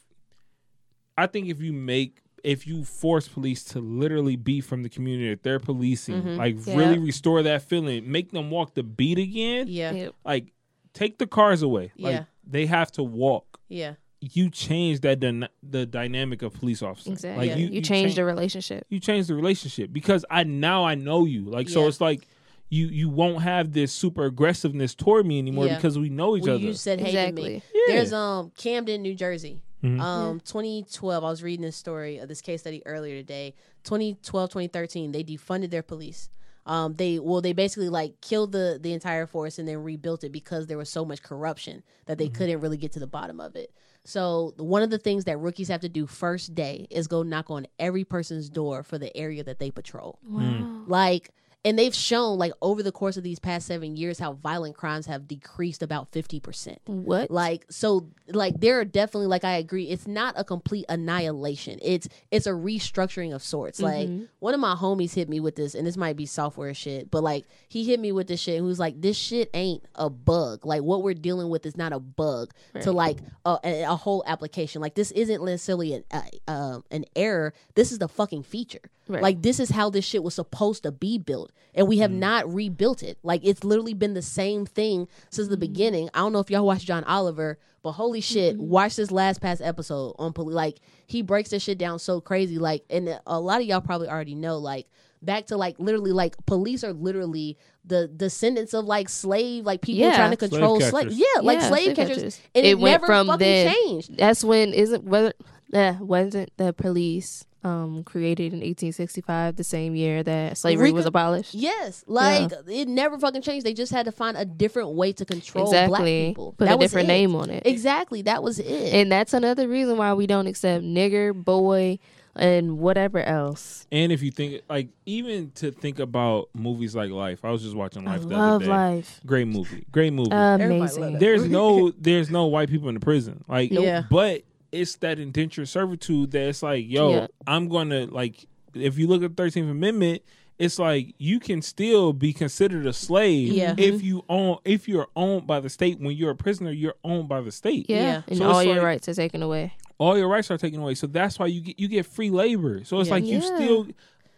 I think if you make if you force police to literally be from the community that they're policing, Mhm. like Yeah. really restore that feeling, make them walk the beat again. Yeah. Yep. Like take the cars away. Like Yeah. they have to walk. Yeah. You change that dyna- the dynamic of police officers. Exactly. Like you, you, change change the relationship. you change the relationship because I now I know you. Like so it's like you you won't have this super aggressiveness toward me anymore Yeah. because we know each Well, other. you said hey to me. Yeah. There's um Camden, New Jersey. Mhm. Um 2012 I was reading this story of this case study earlier today. 2012 2013 they defunded their police. Um they well they basically like killed the the entire force and then rebuilt it because there was so much corruption that they couldn't really get to the bottom of it. So one of the things that rookies have to do first day is go knock on every person's door for the area that they patrol. Wow. Like, and they've shown like over the course of these past seven years how violent crimes have decreased about fifty percent. What? Like, so like there are definitely like I agree, it's not a complete annihilation. It's it's a restructuring of sorts. Like Mhm. one of my homies hit me with this, and this might be software shit, but like he hit me with this shit and he was like, This shit ain't a bug. Like what we're dealing with is not a bug to like a, a, whole application. Like this isn't necessarily an uh, um an error. This is the fucking feature. Right. Like this is how this shit was supposed to be built, and we have mm. not rebuilt it. Like it's literally been the same thing since the mm. beginning. I don't know if y'all watch John Oliver, but holy shit, mm-hmm. watch this last past episode on police. like he breaks this shit down so crazy. Like, and a lot of y'all probably already know. Like back to like literally like police are literally the descendants of like slave like people Yeah. trying to control slave. catchers. Yeah, like slave, slave catchers. catchers. And It it, went never from fucking then- changed. That's when isn't whether uh, wasn't the police um created in 1865 the same year that slavery Rika- was abolished. Yes, like it never fucking changed. They just had to find a different way to control black people. Put that a was different it. name on it. Exactly, that was it. And that's another reason why we don't accept nigger, boy, and whatever else. And if you think like even to think about movies like Life, I was just watching I Life the love other day. Life. Great movie, great movie. Amazing. there's no there's no white people in the prison, like Yeah. But it's that indentured servitude that it's like, yo, Yeah. I'm gonna like. If you look at the Thirteenth Amendment, it's like you can still be considered a slave Yeah. Mm-hmm. if you own if you're owned by the state. When you're a prisoner, you're owned by the state. Yeah. Yeah. And So all your like- rights are taken away. all your rights are taken away. So that's why you get you get free labor. So it's Yeah. like you Yeah. still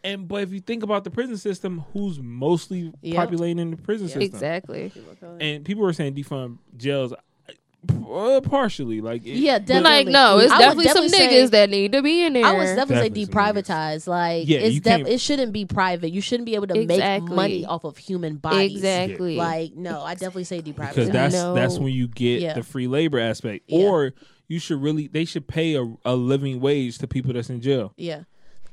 and but if you think about the prison system, who's mostly Yep. populating the prison system? Exactly. And people were saying defund jails uh, partially like it- yeah, definitely. Like no, it's I would definitely, some say- niggas that need to be in there. I would definitely say Definitely some niggas. deprivatized. Like Yeah, it's you def- it shouldn't be private. You shouldn't be able to make money off of human bodies. Exactly. Like no, I definitely say deprivatized. because that's No. that's when you get Yeah. the free labor aspect. Yeah. Or you should really they should pay a, a living wage to people that's in jail. yeah.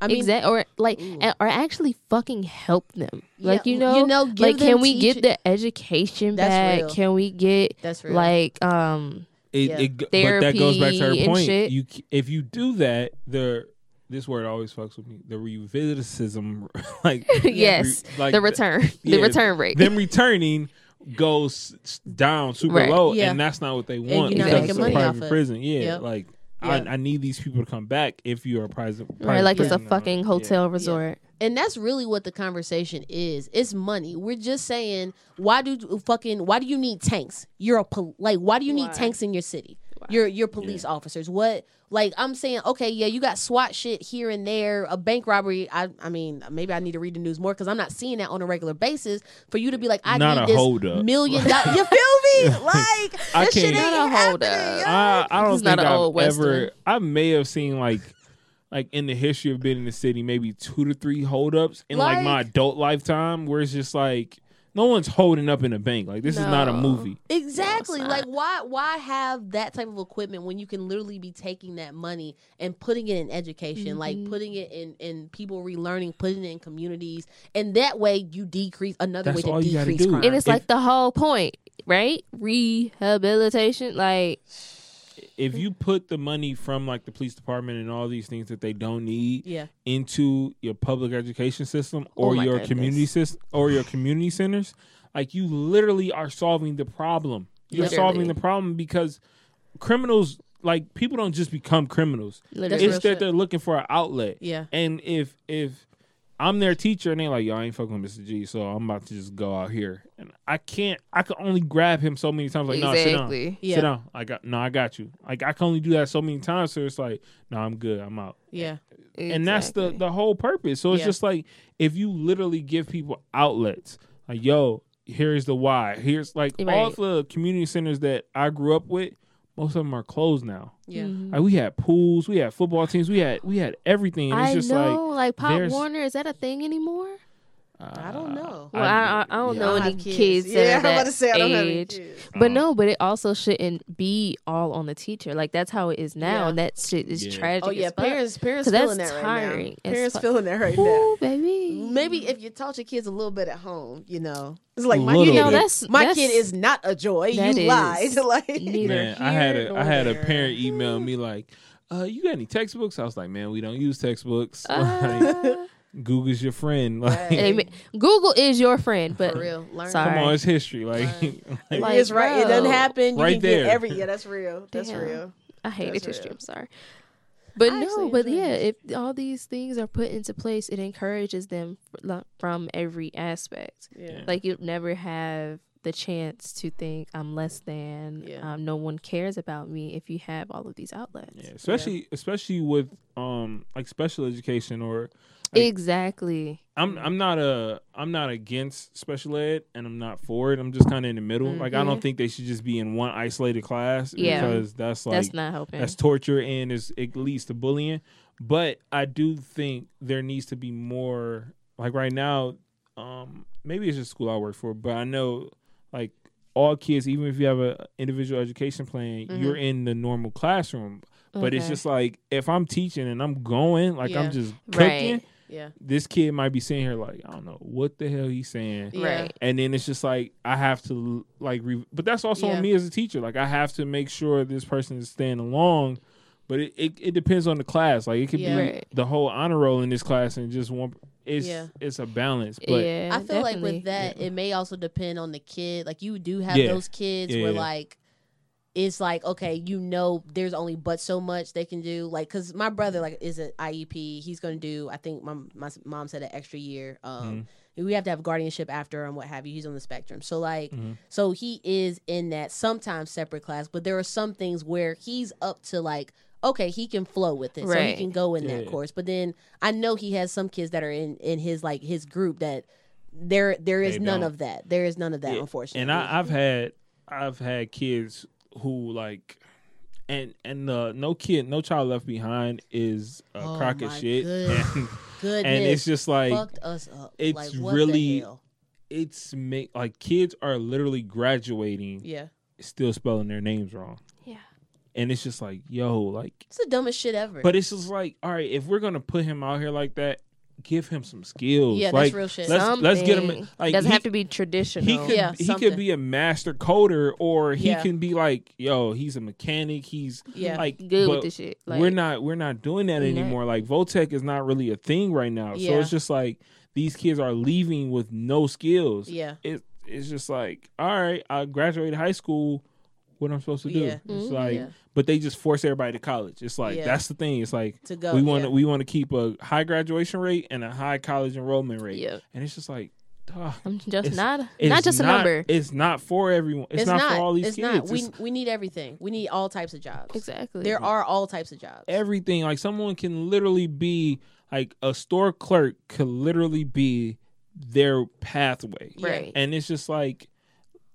I mean, exact or like Ooh. or actually fucking help them. Like Yeah, you know, you know, give like can we get the education That's back? real. Can we get that's real. like um It, Yeah. it, but that goes back to her Therapy and point. shit. You if you do that, the this word always fucks with me. The revisitism, like yes, re- like the return, the yeah, return rate. them returning goes down super Right. low, Yeah. and that's not what they want. you're want not because making it's a money private off it. prison. Yeah, Yep. like Yeah. I, I need these people to come back if you are a private. Right, like it's a prison. fucking Yeah. hotel resort. And that's really what the conversation is. It's money. We're just saying, why do fucking why do you need tanks? You're a pol- like why do you need Why? tanks in your city? You're you're police officers. What like I'm saying, okay, yeah, you got SWAT shit here and there, a bank robbery. I I mean, maybe I need to read the news more because I'm not seeing that on a regular basis. For you to be like, I Not need a this holdup. million dollars. You feel me? Like I that shit can't- ain't Not a hold up. I, I don't It's think not an I've ever. I may have seen like, like in the history of being in the city, maybe two to three holdups in like, my adult lifetime, where it's just like no one's holding up in a bank. Like this is not a movie. Exactly. not. like why why have that type of equipment when you can literally be taking that money and putting it in education, like Mm-hmm. putting it in in people relearning, putting it in communities, and that way you decrease another That's way all to you decrease crime. And it's If- like the whole point, right? Rehabilitation. Like, If you put the money from like the police department and all these things that they don't need yeah. into your public education system Oh or my your goodness. community system or your community centers, like you literally are solving the problem. You're Literally. solving the problem because criminals like people don't just become criminals. literally. it's that shit. they're looking for an outlet. Yeah. And if if I'm their teacher and they're like, yo, I ain't fucking with Mr. G, so I'm about to just go out here. And I can't I can only grab him so many times like, no, sit down. Yeah. Sit down. I got no, I got you. Like I can only do that so many times, so it's like, no, I'm good. I'm out. Yeah. And that's the the whole purpose. So it's Yeah. just like if you literally give people outlets, like, yo, here's the why. Here's like all the community centers that I grew up with, most of them are closed now. Yeah. Mhm. Like we had pools, we had football teams, we had we had everything. And it's I just know, like, Pop Warner, is that a thing anymore? Like I don't know. Well, I, I, I don't yeah. know I any kids, kids. that Yeah, are I'm about that to say I don't have any age. kids. But Oh. no, but it also shouldn't be all on the teacher. Like that's how it is now, Yeah. and that shit is Yeah. tragic. Oh yeah, as fuck. parents parents 'Cause that's feeling that right now. Parents fuck. feeling that right now. Ooh, baby. Maybe if you taught your kids a little bit at home, you know, it's like my little kid. bit. That's- my that's- kid is not a joy. that You lied. like neither Man, I had here a nor had a parent email me like, uh, you got any textbooks? I was like, man, we don't use textbooks. like, Uh, Google's your friend. Like, Right. Google is your friend, but For real. Learn. Sorry. come on, it's history. Like, It like, Like, is right. It doesn't happen. You Right can there. get every. Yeah, that's real. That's Damn. real. I hated That's history. real. I'm sorry. But I no, but yeah, this. if all these things are put into place, it encourages them from every aspect. Yeah. Like you'd never have the chance to think I'm less than. Yeah. Um, no one cares about me if you have all of these outlets. yeah, especially especially with um like special education or Like- exactly. I'm I'm not a I'm not against special ed and I'm not for it. I'm just kind of in the middle. Like I don't Mhm. think they should just be in one isolated class Yeah. because that's like That's not helping. that's torture and is it leads to bullying. But I do think there needs to be more. Like right now, um, maybe it's just school I work for, but I know like all kids, even if you have a individual education plan, Mhm. you're in the normal classroom. But it's just like if I'm teaching and I'm going, like Yeah. I'm just cooking. Right. Yeah. This kid might be sitting here like I don't know what the hell he's saying. Yeah. Right. And then it's just like I have to like, re- but that's also Yeah. on me as a teacher. Like I have to make sure this person is staying along. But it, it, it depends on the class. Like it could Yeah. be Right. the whole honor roll in this class and just one. It's Yeah. it's a balance. But yeah, I feel like with that, it may also depend on the kid. Like you do have Yeah. those kids Yeah, where yeah. like it's like okay, you know, there's only but so much they can do. Like, cause my brother like is an IEP. He's gonna do. I think my my mom said an extra year. Um, we have to have guardianship after and what have you. He's on the spectrum, so like, Mhm. so he is in that sometimes separate class. But there are some things where he's up to like. Okay, he can flow with it, so he can go in that course. But then I know he has some kids that are in in his like his group that there there is They none don't. of that. There is none of that, Yeah, unfortunately. And I, I've had I've had kids who like and and uh, no kid, no child left behind is a Oh crock of shit. good- And, Goodness, and it's just like fucked us up. it's like, what really- the hell? it's make like kids are literally graduating yeah. still spelling their names wrong. Yeah. And it's just like, yo, like It's the dumbest shit ever. but it's just like, all right, if we're gonna put him out here like that, give him some skills. yeah, like, that's real shit. let's let's get him Something. like doesn't he- have to be traditional. he could Yeah, he something. could be a master coder or he Yeah. can be like yo he's a mechanic he's yeah, like good with the shit. Like, we're not we're not doing that Not- anymore like Votech is not really a thing right now so it's just like these kids are leaving with no skills yeah, it it's just like, all right, I graduated high school. What I'm supposed to do? Yeah. It's Mhm. like, Yeah. but they just force everybody to college. It's like Yeah. that's the thing. It's like To go, we want to yeah. we want to keep a high graduation rate and a high college enrollment rate. Yeah. And it's just like, dog, I'm just It's- not it's not just a number. It's not for everyone. It's, not, for all these it's kids. not. We It's we need everything. We need all types of jobs. Exactly. There are all types of jobs. everything. Like someone can literally be like a store clerk could literally be their pathway. Right. And it's just like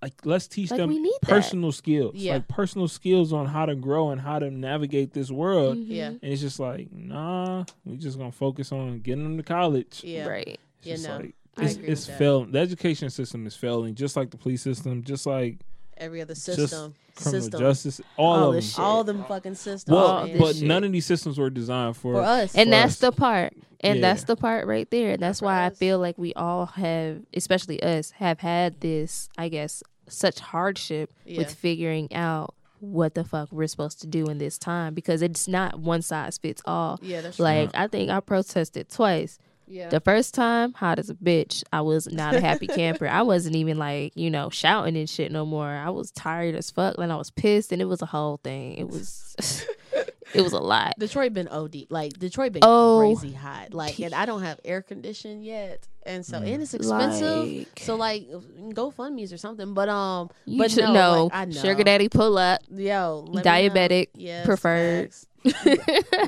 like let's teach Like, them we need that. personal skills. Yeah. Like personal skills on how to grow and how to navigate this world. Mhm. Yeah. And it's just like, nah, we're just gonna focus on getting them to college. Yeah. Right. It's Yeah, just no, like I it's, agree it's with that. failing. The education system is failing, just like the police system, just like Every other just system. criminal System. justice, all All of them. shit. All them fucking systems. Well, man. but shit. none of these systems were designed for, for us. and for that's us. the part and Yeah. that's the part right there that's why i feel like we all have especially us have had this i guess such hardship Yeah. with figuring out what the fuck we're supposed to do in this time because it's not one size fits all. Yeah, that's like i think i protested twice. Yeah. the first time hot as a bitch i was not a happy camper. I wasn't even like you know shouting and shit no more. I was tired as fuck and i was pissed and it was a whole thing. It was it was a lot Detroit been OD. Like Detroit been Oh. crazy hot. Like and I don't have air conditioning yet. And so and it's expensive. Like- so like GoFundMe's or something. But um You but should no, know. like, I know. Sugar daddy pull up. Yo, let me know. Diabetic, Yes, preferred. facts.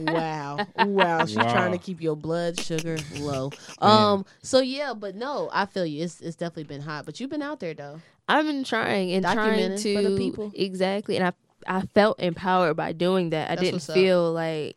wow. Wow. She's Wow. trying to keep your blood sugar low. Damn. Um so yeah, but no, I feel you. It's it's definitely been hot. But you've been out there though. I've been trying and trying to for the people. exactly, and I I felt empowered by doing that. I didn't feel like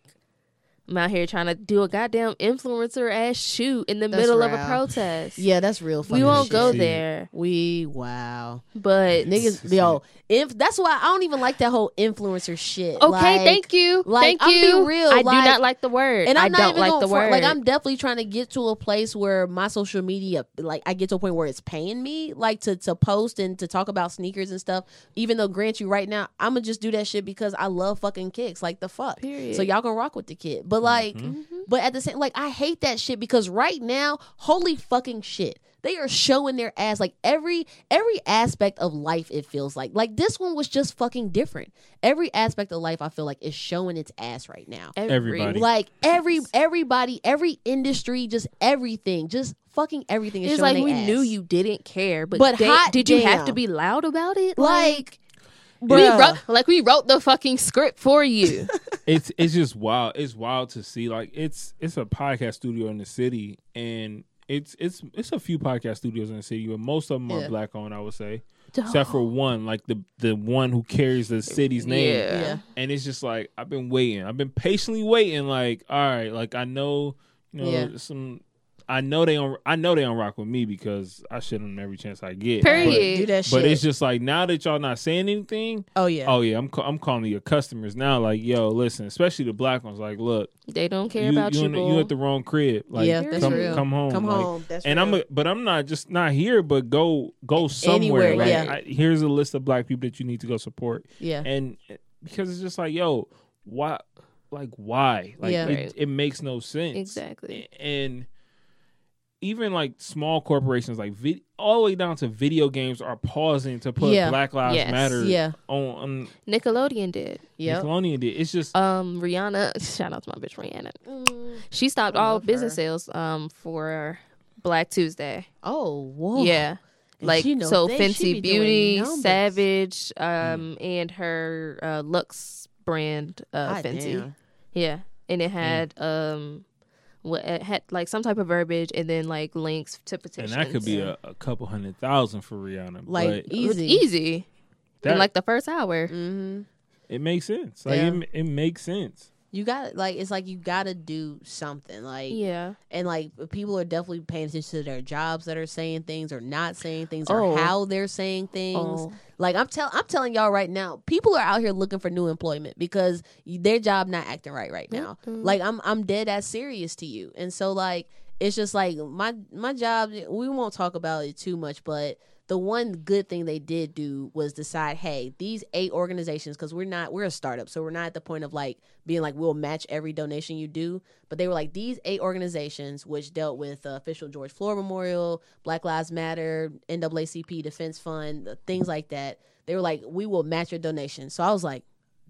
I'm out here trying to do a goddamn influencer ass shoot in the That's middle of a protest. Yeah, that's real we won't shit. go there, We wow. but Niggas yo, if that's why I don't even like that whole influencer shit. Okay, Like, thank you, like, thank I'm you. being real, I do not like the word, And I'm I not don't even like the for, word. like I'm definitely trying to get to a place where my social media like I get to a point where it's paying me like to to post and to talk about sneakers and stuff. Even though grant you right now, I'm gonna just do that shit because I love fucking kicks. Like the fuck. Period. So y'all gonna rock with the kid. But Mm-hmm. like mm-hmm. but at the same like I hate that shit because right now, holy fucking shit. They are showing their ass like every every aspect of life it feels like. Like this one was just fucking different. Every aspect of life I feel like is showing its ass right now. Everybody. Like every everybody, every industry, just everything, just fucking everything is It's showing like we ass. knew you didn't care, but, But they- hot did you have to be loud about it? like, we bruh. wrote, like we wrote the fucking script for you. it's it's just wild. It's wild to see. Like it's it's a podcast studio in the city, and it's it's it's a few podcast studios in the city, but most of them Yeah. are black owned. I would say, except for one, like the the one who carries the city's name. Yeah. yeah. And it's just like I've been waiting. I've been patiently waiting. Like all right, like I know, you know, Yeah. some. I know they don't. I know they don't rock with me because I shit on them every chance I get. Period. Do that shit. But, but it's just like now that y'all not saying anything. oh yeah. Oh yeah, I'm ca- I'm calling your customers now. Like yo, listen, especially the black ones. Like look, They don't care you, about you, you, in the- you at the wrong crib. Like, yeah, that's come, real. come home. Come like- home. That's And real. I'm, a, but I'm not just not here, but go go somewhere. Anywhere, like, yeah. I, here's a list of black people that you need to go support, yeah. and because it's just like yo, why, like why, like Yeah. it, Right. it makes no sense Exactly. and even like small corporations like vid- all the way down to video games are pausing to put Yeah. Black Lives Yes. Matter Yeah. on, on Nickelodeon did. Yep. Nickelodeon did. It's just Um, Rihanna. Shout out to my bitch Rihanna. She stopped all love business her. sales um for Black Tuesday. Oh, whoa. Yeah. And Like she know so, things. She Fenty be Beauty. Savage, um, and her uh, Lux brand, uh, God Fenty. damn. Yeah, and it had um, what it had like some type of verbiage, and then like links to petitions. and that could be a, a couple hundred thousand for Rihanna. Like but It was easy. easy that, in like the first hour. Mm-hmm. it makes sense. Like Yeah. it, it makes sense. You got like it's like you got to do something like Yeah, and like people are definitely paying attention to their jobs that are saying things or not saying things Oh. or how they're saying things. Oh. Like I'm tell I'm telling y'all right now, people are out here looking for new employment because their job not acting right right now. Mhm. Like I'm I'm dead as serious to you, and so like it's just like my my job. We won't talk about it too much, but the one good thing they did do was decide, hey, these eight organizations, because we're not we're a startup, so we're not at the point of like being like we'll match every donation you do. But they were like these eight organizations, which dealt with uh, official George Floyd Memorial, Black Lives Matter, NAACP Defense Fund, uh, things like that. They were like, we will match your donation. So I was like,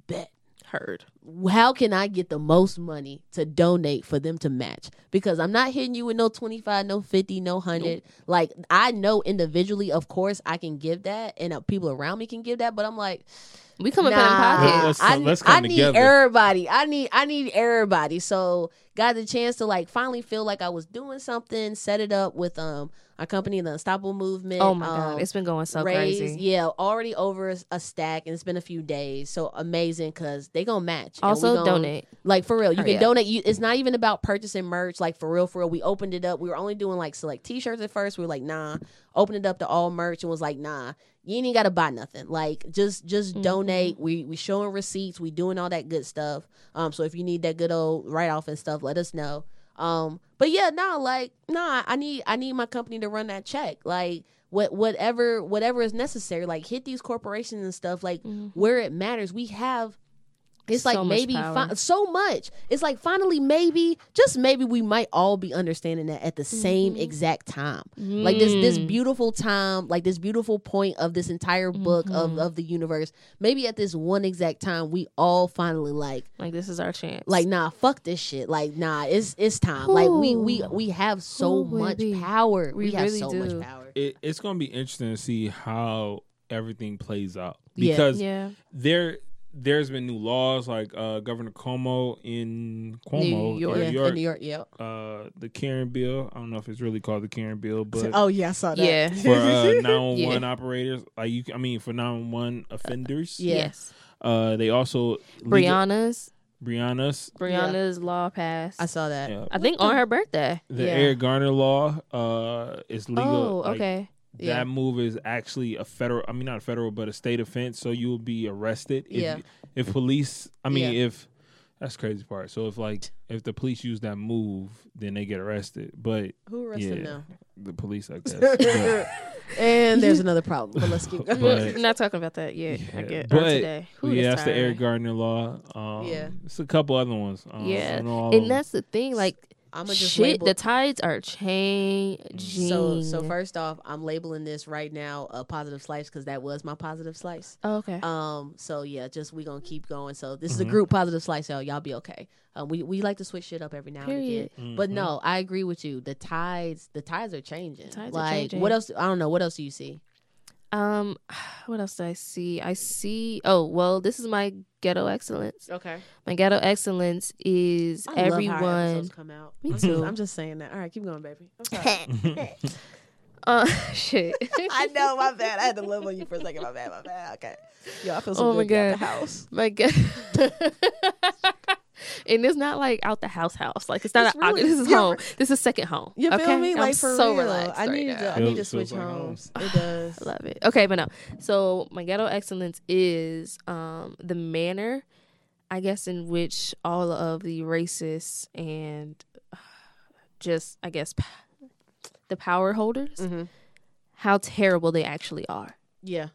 bet Heard. how can I get the most money to donate for them to match? Because I'm not hitting you with no 25, no 50, no 100. Like, I know individually, of course, I can give that, and uh, people around me can give that, but I'm like, We come up in nah, pockets. Let's I, come- let's come I need together. everybody. I need I need everybody. So got the chance to like finally feel like I was doing something. Set it up with um our company, the Unstoppable Movement. Oh my um, god, it's been going so raised, crazy. yeah, already over a stack, and it's been a few days. So amazing because they gonna match. and we Also gonna- donate. like for real, you Hurry can up. donate. You, it's not even about purchasing merch. Like for real, for real, we opened it up. We were only doing like select T-shirts at first. We were like, nah. Opened it up to all merch and was like, nah. You ain't gotta buy nothing. Like just just Mm-hmm. donate. We we showing receipts. We doing all that good stuff. Um, so if you need that good old write off and stuff, let us know. Um, but yeah, no, like nah. I need I need my company to run that check. Like what whatever whatever is necessary. Like hit these corporations and stuff. Like where it matters. We have. It's Mm-hmm. So like maybe fi- so much. It's like finally maybe just maybe we might all be understanding that at the same exact time. Like this this Mm. beautiful time, like this beautiful point of this entire book of Mm-hmm. of the universe. Maybe at this one exact time we all finally like Like this is our chance. like nah fuck this shit. Like nah it's it's time. Like we we we have so Who, much baby? power. We, We have really so do. much power. It, it's going to be interesting to see how everything plays out Yeah. because yeah, there there's been new laws like uh, Governor Cuomo in Cuomo, New York. Yeah, New York, in New York, yeah. uh, the Karen bill. I don't know if it's really called the Karen bill, but Oh yeah, I saw that. Yeah. for uh, 911 operators, like you, I mean, for 911 offenders, Yeah. yes. uh, they also legal- Breonna's Breonna's, Breonna's law passed. I saw that. yeah, I think on her birthday. the Yeah. Eric Garner law uh, is legal. Oh, like, okay. That Yeah. move is actually a federal. I mean, not a federal, but a state offense. So you will be arrested. If, Yeah. If police, I mean, Yeah. if that's the crazy part. So if like if the police use that move, then they get arrested. But Who arrested yeah, now? the police, I guess. And there's another problem. But let's keep going. But- We're not talking about that yet. I get but- today. Who yeah, is that's the Eric tired? Gardner law. Um, Yeah. it's a couple other ones. Um, Yeah, don't know all of and them. that's the thing. Like I'm gonna just shit, label the tides are changing. So so first off, I'm labeling this right now a positive slice because that was my positive slice. Oh, okay. Um. So yeah, just we gonna keep going. So this is Mm-hmm. a group positive slice, y'all. Y'all be okay. Um. We we like to switch shit up every now Period. and again. Mm-hmm. But no, I agree with you. The tides, the tides are changing. tides are like changing. what else? I don't know. What else do you see? Um, what else do I see? I see. Oh well, this is my ghetto excellence. Okay. My ghetto excellence is I love how our everyone. episodes come out. Me too. I'm just saying that. All right, keep going, baby. I'm sorry. Uh, shit. I know, my bad. I had to live on you for a second. My bad, my bad. Okay. Yo, I feel so Oh my good to be out God. the house. my ghetto. And it's not like out the house house. Like it's not. It's really- this is home. This is second home. You feel okay? me? I'm Like for so real. relaxed I right need now. to. I need to switch feels like home. homes. It does. I love it. Okay, but no. So my ghetto excellence is um the manner, I guess, in which all of the racists and uh, just I guess p- the power holders, mm-hmm. how terrible they actually are. Yeah.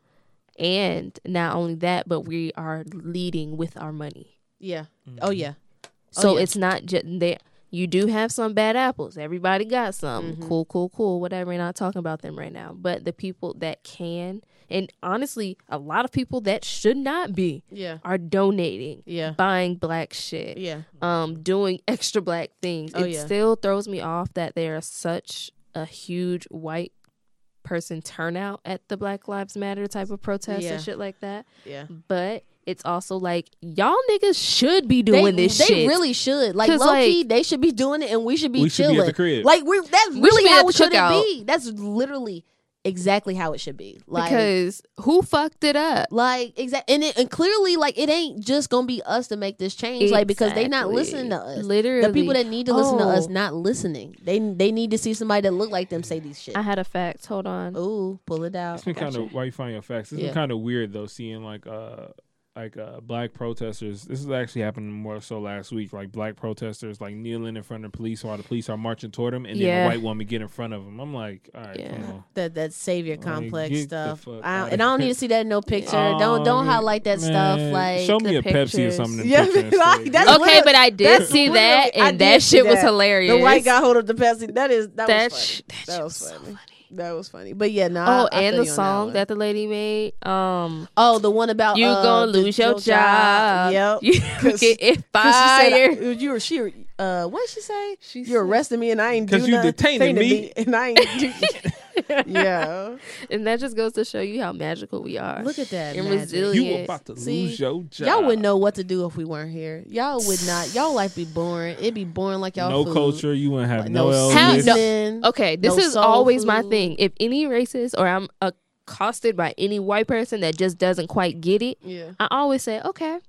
And not only that, but we are leading with our money. Yeah. Oh yeah. Oh, So yeah. it's not just there. You do have some bad apples. Everybody got some. Mhm. Cool, cool, cool. Whatever. We're not talking about them right now. But the people that can, and honestly, a lot of people that should not be, Yeah. are donating, Yeah. buying black shit, Yeah. um, doing extra black things. Oh, it yeah. still throws me off that there are such a huge white person turnout at the Black Lives Matter type of protests Yeah. and shit like that. Yeah. But it's also like y'all niggas should be doing they, this they shit. really should. Like low key, they should be doing it, and we should be We should be chilling. at the crib. Like we're that's We really should how it should cookout. be. That's literally exactly how it should be. Like because who fucked it up? Like exactly, and it, and clearly, like it ain't just gonna be us to make this change. Like because they not listening to us. Literally, The people that need to listen to us Oh. not listening. They they need to see somebody that look like them say these shit. I had a fact. Hold on. Ooh, pull it out. It's been kind of why you find your facts. It's Yeah. been kind of weird though, seeing like uh like uh, black protesters. This is actually happening more so last week. Like black protesters like kneeling in front of the police while the police are marching toward them, and then Yeah. a white woman get in front of them. I'm like, all right, Yeah. come on. that that savior complex get the stuff. I, and I don't here. need to see that in no picture. Oh, don't don't highlight that stuff. Like show me the a Pepsi or something. in Yeah, like, that's Okay, literally- but I did see literally- that, and that see shit was hilarious. The white guy hold up the Pepsi. That is that, That was funny. sh- that that was was so funny. Funny. That was funny. But yeah, no. Oh, I, I and feel the you on song one. that, the lady made. Um, Oh, the one about you uh, gonna the- lose your job. Yep. You 'Cause- get it 'Cause she fired. said, you were she. Uh, what did she say? She you said- arrested me and I ain't do 'Cause you nothing. detained me. and I ain't do. yeah. and that just goes to show you how magical we are. Look at that. And magic. resilient. you about to See, lose your job. Y'all wouldn't know what to do if we weren't here. Y'all would not. Y'all life be boring. It'd be boring like y'all. no food. culture. You wouldn't have Like, no, no How- no- Okay, this No is soul always my thing. If any racist or I'm accosted by any white person that just doesn't quite get it, Yeah. I always say, okay,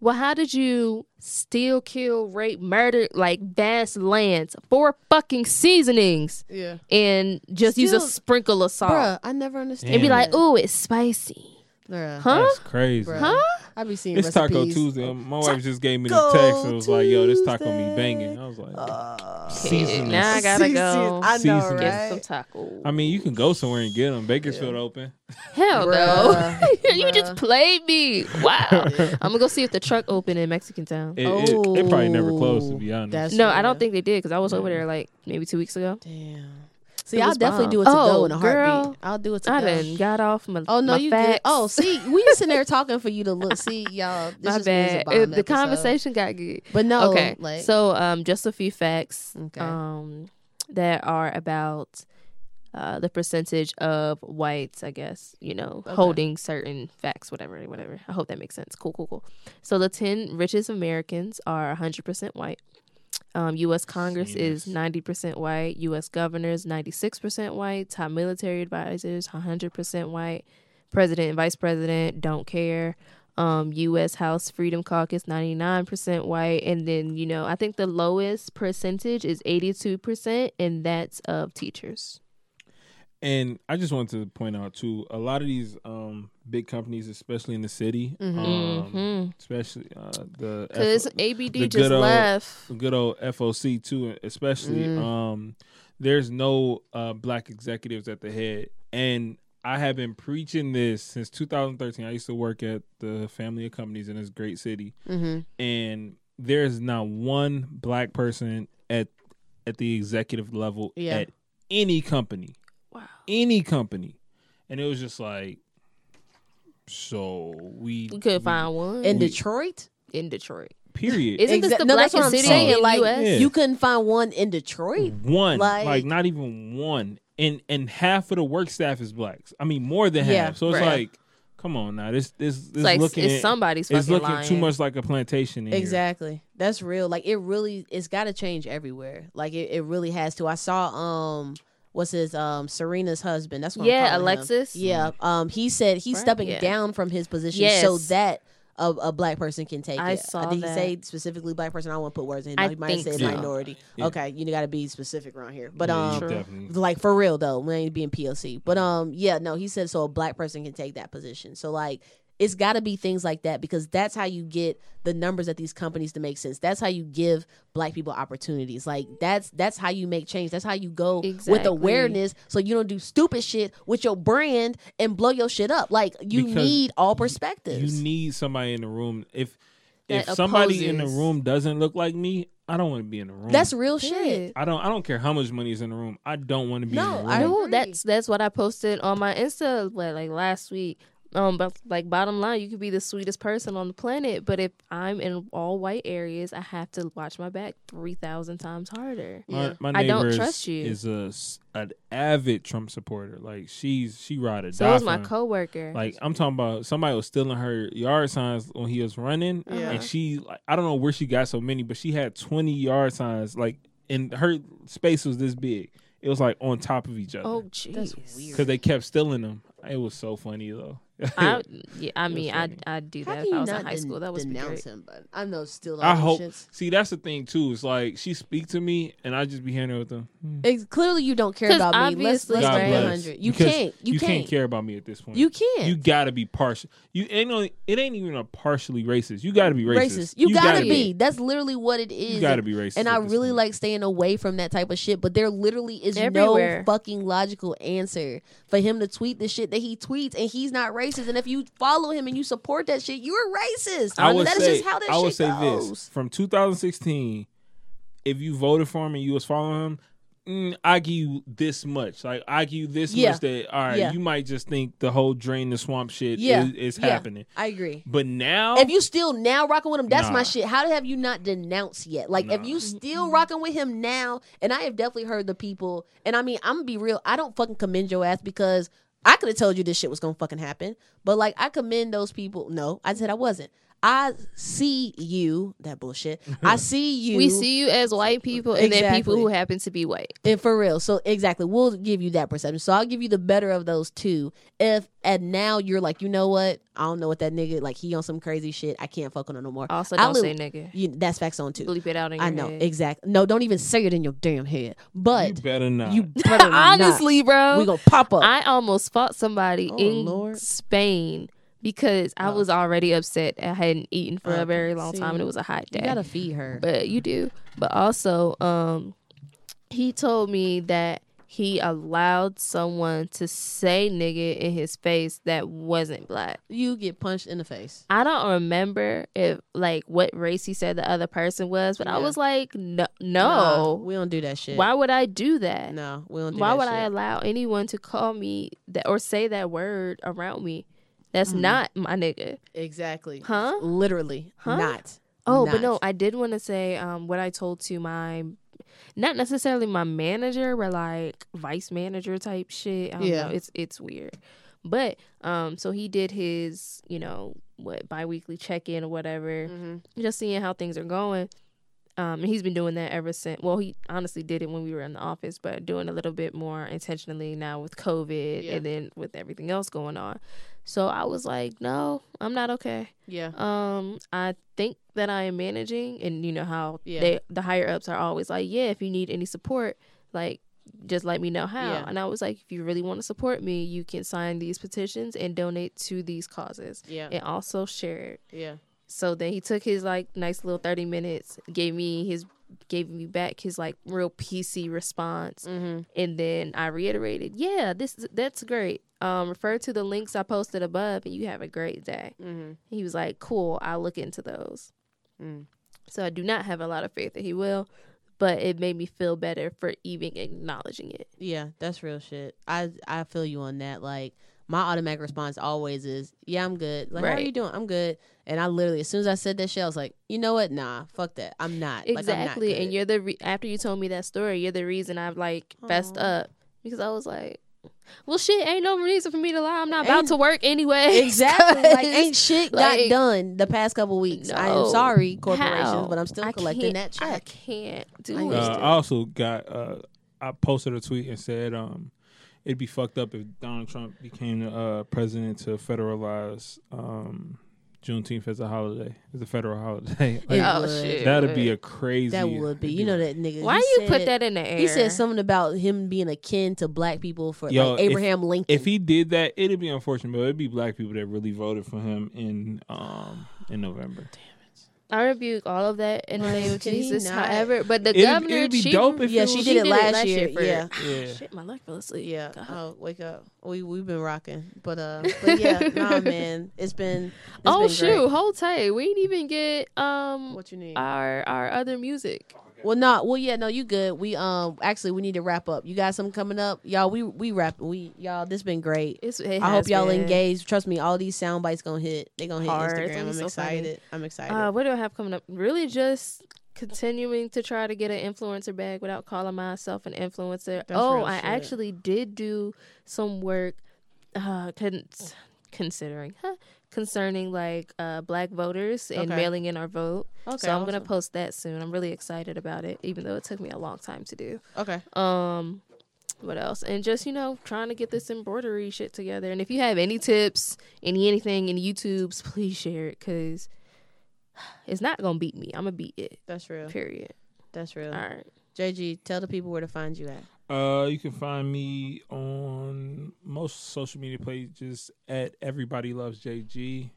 well, how did you steal, kill, rape, murder like vast lands for fucking seasonings Yeah. and just use a Still- sprinkle of salt Bruh, I never understand. and be like, ooh, it's spicy, Bruh. huh? That's crazy. Bruh. Huh? I be seeing It's Taco. Tuesday. My wife just gave me the text and was like, "Yo, this taco me Tuesday. banging." I was like, Uh, Seasoning. Now I gotta go I know, Seasoning. get some right? tacos. I mean, you can go somewhere and get them. Bakersfield open. Hell no. You just played me. Wow. I'm gonna go see if the truck open in Mexican Town. It, it, it probably never closed, to be Oh, honest. that's- no, I don't think they did because I was over there like maybe two weeks ago. Damn. See, It I'll definitely bomb. do it to Oh, go in a girl. I'll do it to I go. done got off my. Oh no, my you facts. did. Oh, see, we sitting there talking for you to look. See, y'all. This my just means a bad. bomb It- the conversation got good. but no. okay, like so um, just a few facts Okay. um that are about uh the percentage of whites. I guess you know Okay. holding certain facts, whatever, whatever. I hope that makes sense. Cool, cool, cool. So the ten richest Americans are hundred percent white. Um, U.S. Congress is ninety percent white. U.S. governors ninety six percent white. Top military advisors hundred percent white. President and vice president don't care. Um, U.S. House Freedom Caucus ninety nine percent white, and then you know I think the lowest percentage is eighty two percent, and that's of teachers. And I just wanted to point out too, a lot of these um, big companies, especially in the city, Mhm. um, Mm-hmm. especially uh, the Because F- ABD the just old- left. good old FOC too, especially. Mm. Um, there's no uh, black executives at the head, and I have been preaching this since 2013. I used to work at the family of companies in this great city, hmm and there's not one black person at at the executive level Yeah. at any company, Wow. any company, and it was just like, so we We could we- find one in We- Detroit. in Detroit. period. Isn't this Exa- the no, that's blackest what I'm city saying. in the Like U.S.? Yeah. you couldn't find one in Detroit. One, Like- like, not even one, and and half of the work staff is blacks. I mean, more than Yeah, half. So it's bruh. like, come on now, this this this It's like looking it's somebody's it's looking lying. too much like a plantation. In here. Exactly. That's real. Like it really it's gotta change everywhere. Like it, it really has to. I saw um what's his um Serena's husband. That's what I'm Yeah, calling him. Alexis. Yeah. Um he said he's Right? stepping Yeah. down from his position Yes. so that a, a black person can take I it. saw Did he that. say specifically black person? I don't want to put words in. his I. He might have think said so. minority. Yeah. Okay, you got to be specific around here. But Yeah, um, definitely- like for real though, we ain't being POC. But um, yeah, no, he said so a black person can take that position. So like, it's got to be things like that because that's how you get the numbers at these companies to make sense. That's how you give black people opportunities. Like that's that's how you make change. That's how you go with awareness, so you don't do stupid shit with your brand and blow your shit up. Like you Because need all perspectives. You need somebody in the room. If if That somebody in the room doesn't look like me, I don't want to be in the room. that's real shit. I don't I don't care how much money is in the room. I don't want to be No, in the room. I No, agree. that's that's what I posted on my Insta what, like last week. Um, but like bottom line, you could be the sweetest person on the planet, but if I'm in all white areas, I have to watch my back three thousand times harder. Yeah. My, my I neighbor don't is, trust you. is a s- an avid Trump supporter. Like she's she ride or So die is my coworker. Like I'm talking about somebody was stealing her yard signs when he was running, Yeah. and she like I don't know where she got so many, but she had 20 yard signs like, and her space was this big. It was like on top of each other oh jeez, because they kept stealing them. It was so funny though. I, yeah, I mean, I funny. I do that if I you was in not high den- school. That was denounce him? But I know still. I hope. shits. See, that's the thing too. It's like she speak to me, and I just be hearing her with them. Hmm. It's, clearly, you don't care about me. Let's obviously, let's God keep it right? bless. 100. You Because can't. You, You can't. can't care about me at this point. You can't. You gotta be partial. You ain't only. It ain't even a partially racist. You gotta be racist. racist. You, gotta, be. be. That's literally what it is. You gotta be racist. And I really point. like staying away from that type of shit, but there literally is Everywhere. no fucking logical answer for him to tweet the shit that he tweets, and he's not racist. And if you follow him and you support that shit, you're racist. I would that is say. just how that I would say goes. this from 2016. If you voted for him and you was following him, mm, I give you this much. Like I give you this Yeah. much. That all right, Yeah. you might just think the whole drain the swamp shit Yeah. is, is happening. I agree. But now, If you still now rocking with him, that's my shit. How have you not denounced yet? Like, if you still rocking with him now, and I have definitely heard the people, and I mean, I'm gonna be real. I don't fucking commend your ass because I could have told you this shit was gonna fucking happen. But like, I commend those people. No, I said I wasn't. I see you. That bullshit. I see you. We see you as white people, and then people who happen to be white. And for real. So exactly, we'll give you that perception. So I'll give you the better of those two. If and now you're like, you know what? I don't know what that nigga like. He on some crazy shit. I can't fuck with him no more. Also, I don't li- say nigga. You, that's facts on too. Bleep it out in your I know head. exactly. No, don't even say it in your damn head. But you But better not. you, better not. Honestly, bro, we gonna pop up. I almost fought somebody Oh, in Lord. Spain because I Oh. was already upset. I hadn't eaten for Okay, a very long see. time, and it was a hot day. you gotta feed her. but you do. But also, um, he told me that he allowed someone to say nigga in his face that wasn't black. you get punched in the face. I don't remember if like what race he said the other person was, but I was like, no, Nah, no. we don't do that shit. Why would I do that? No, we don't. Do Why would I allow anyone to call me that or say that word around me? That's Mm-hmm. not my nigga. Exactly. Huh? Literally. Huh? Not. Oh, Not. but no, I did want to say um, what I told to my, not necessarily my manager, but like vice manager type shit. I don't Yeah. know. It's it's weird, but um, so he did his, you know, what biweekly check in or whatever, Mhm. just seeing how things are going. Um, and he's been doing that ever since. Well, he honestly did it when we were in the office, but doing a little bit more intentionally now with COVID Yeah. and then with everything else going on. So I was like, no, I'm not okay. Yeah. Um, I think that I am managing, and you know how Yeah. they the higher ups are always like, yeah, if you need any support, like just let me know how. Yeah. And I was like, if you really want to support me, you can sign these petitions and donate to these causes, Yeah. and also share it. Yeah. So then he took his like nice little thirty minutes, gave me his gave me back his like real PC response, Mm-hmm. and then I reiterated, yeah, this that's great. Um, refer to the links I posted above, and you have a great day. Mm-hmm. He was like, "Cool, I'll look into those." Mm. So I do not have a lot of faith that he will, but it made me feel better for even acknowledging it. Yeah, that's real shit. I I feel you on that. Like my automatic response always is, "Yeah, I'm good." Like, how are you doing? I'm good. And I literally, as soon as I said that shit, I was like, "You know what? Nah, fuck that. I'm not." Like, I'm not Exactly, and you're the re- after you told me that story, you're the reason I've like fessed up because I was like, "Well, shit, ain't no reason for me to lie. I'm not about Ain't- to work anyway." exactly. like, ain't shit got done the past couple weeks. I am sorry, corporations, How? but I'm still I collecting that check. I can't do understand. Uh, it. I also got. Uh, I posted a tweet and said, um, "It'd be fucked up if Donald Trump became the uh, president to federalize um, Juneteenth as a holiday, as a federal holiday. Like, oh would. shit, that'd be a crazy. That would be. You know that nigga. Why he you put that in the air? He said something about him being akin to black people for Yo, like if- Abraham Lincoln. If he did that, it'd be unfortunate, but it'd be black people that really voted for him in um in November. I rebuke all of that in the name of Jesus. not? However, but the It'd- governor, it'd be she, dope if yeah, it she was- did it last year. for- Yeah. Yeah. Shit, my leg fell asleep. Yeah. God. Oh, wake up. We we've been rocking, but uh, but yeah, nah, man, it's been. It's oh been shoot, great. hold tight. We didn't even get um What you need? our our other music. Well, no, well, yeah, no, you good. We um, actually, we need to wrap up. You got something coming up, y'all? We we wrap. We y'all, this been great. It's, it I hope y'all been. engage. Trust me, all these sound bites gonna hit. They gonna hit Hard. Instagram. I'm so funny. excited. I'm excited. Uh, what do I have coming up? Really, just continuing to try to get an influencer bag without calling myself an influencer. That's oh, I shit. actually did do some work, uh, con- considering, huh, concerning like uh black voters and Okay. mailing in our vote. okay, so I'm gonna post that soon. I'm really excited about it, even though it took me a long time to do. Okay. Um, what else? And just you know, trying to get this embroidery shit together. And if you have any tips, any anything, any YouTubes, please share it because it's not gonna beat me. I'm gonna beat it. That's real. Period. That's real. All right. JG, tell the people where to find you at. Uh, you can find me on most social media pages at Everybody Loves JG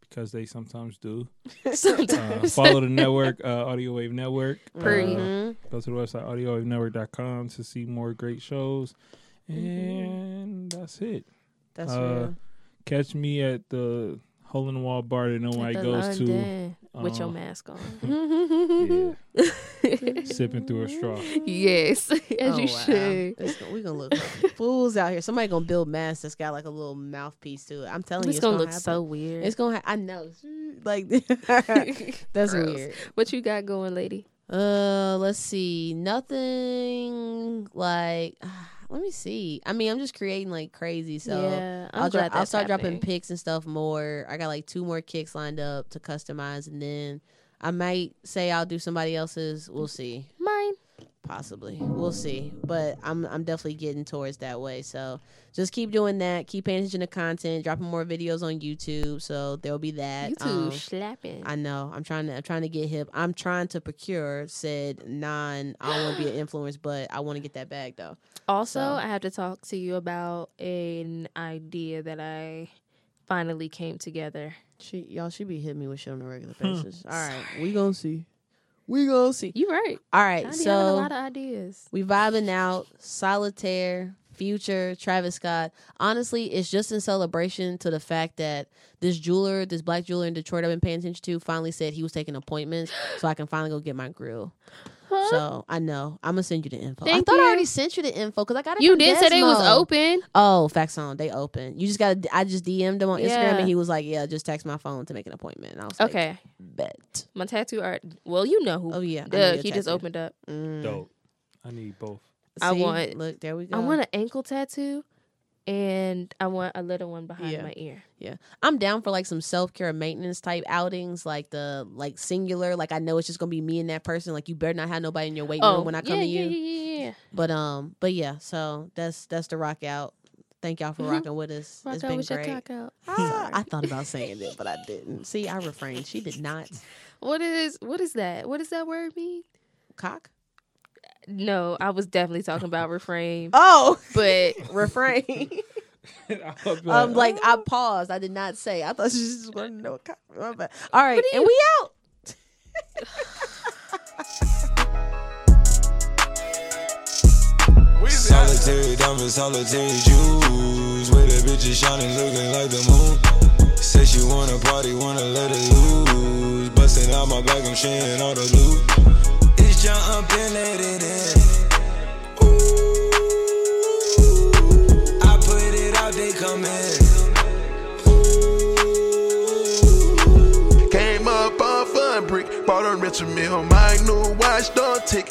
because they sometimes do. Uh, follow the network, uh, Audio Wave Network. Pretty. Uh, Mhm. go to the website audiowavenetwork.com to see more great shows, Mm-hmm. and that's it. That's Uh, real. Catch me at the hole in the wall bar that nobody At the goes to. London, with your uh, mask on. Yeah, sipping through a straw. yes, as Oh, you wow. should. It's gonna- gonna look like fools out here. Somebody gonna build masks that's got like a little mouthpiece to it. I'm telling It's you, it's gonna, it's look happen. so weird. It's gonna. Ha- I know. Like that's Gross. weird. What you got going, lady? Uh, let's see. Nothing like. let me see. I mean, I'm just creating like crazy. So yeah, I'm I'll glad I'll start dropping pics and stuff more. I got like two more kicks lined up to customize, and then I might say I'll do somebody else's. We'll see. Mine. Possibly, we'll see. But I'm I'm definitely getting towards that way. So just keep doing that. Keep paying attention to content. Dropping more videos on YouTube. So there'll be that. youtube Um, slapping. I know. I'm trying to. I'm trying to get hip. I'm trying to procure said non. I don't want to be an influence, but I want to get that bag though. Also, So- I have to talk to you about an idea that I finally came together. She y'all should be hitting me with shit on a regular basis. All right, we gonna see. We gonna see. You right. All right. Be a so lot of ideas. we vibing out. Solitaire, Future, Travis Scott. Honestly, it's just in celebration to the fact that this jeweler, this black jeweler in Detroit, I've been paying attention to, finally said he was taking appointments, so I can finally go get my grill. Huh? So I know I'm gonna send you the info. I Thank thought I already sent you the info because I got it. you from did say they was open. Oh, facts on. They open. You just got. to I just DM'd him on Instagram, and he was like, "Yeah, just text my phone to make an appointment." And I was like, Okay, bet." my tattoo art. Well, you know who. Oh yeah, I know Duh, he just opened up. Mm. Dope. I need both. I want- Look, there we go. I want an ankle tattoo, and I want a little one behind Yeah. my ear. Yeah. I'm down for like some self care maintenance type outings, like the like singular. Like I know it's just gonna be me and that person. Like you better not have nobody in your waiting room when I come Oh, yeah, to you. yeah, yeah, yeah, yeah. But um, but yeah. So that's that's the rock out. Thank y'all for Mhm. rocking with us. Rock it's out been with your great. cock out. I thought about saying it, but I didn't. See, I refrained. She did not. What is what is that? What does that word mean? Cock. No, I was definitely talking about refrain, Oh, but refrain. um, like I paused. I did not say. I thought she was just wanted to know. What cock. my bad. All right, What and you- we out. Solitary diamonds, solitary jewels. With the bitches shining, looking like the moon. Say she wanna party, wanna let it loose. Busting out my back, I'm sharing all the loot. It's jumping, let it in. Ooh, I put it out, they come in. Came up off a brick, bought a Richard Mille, my new watch, don't tick.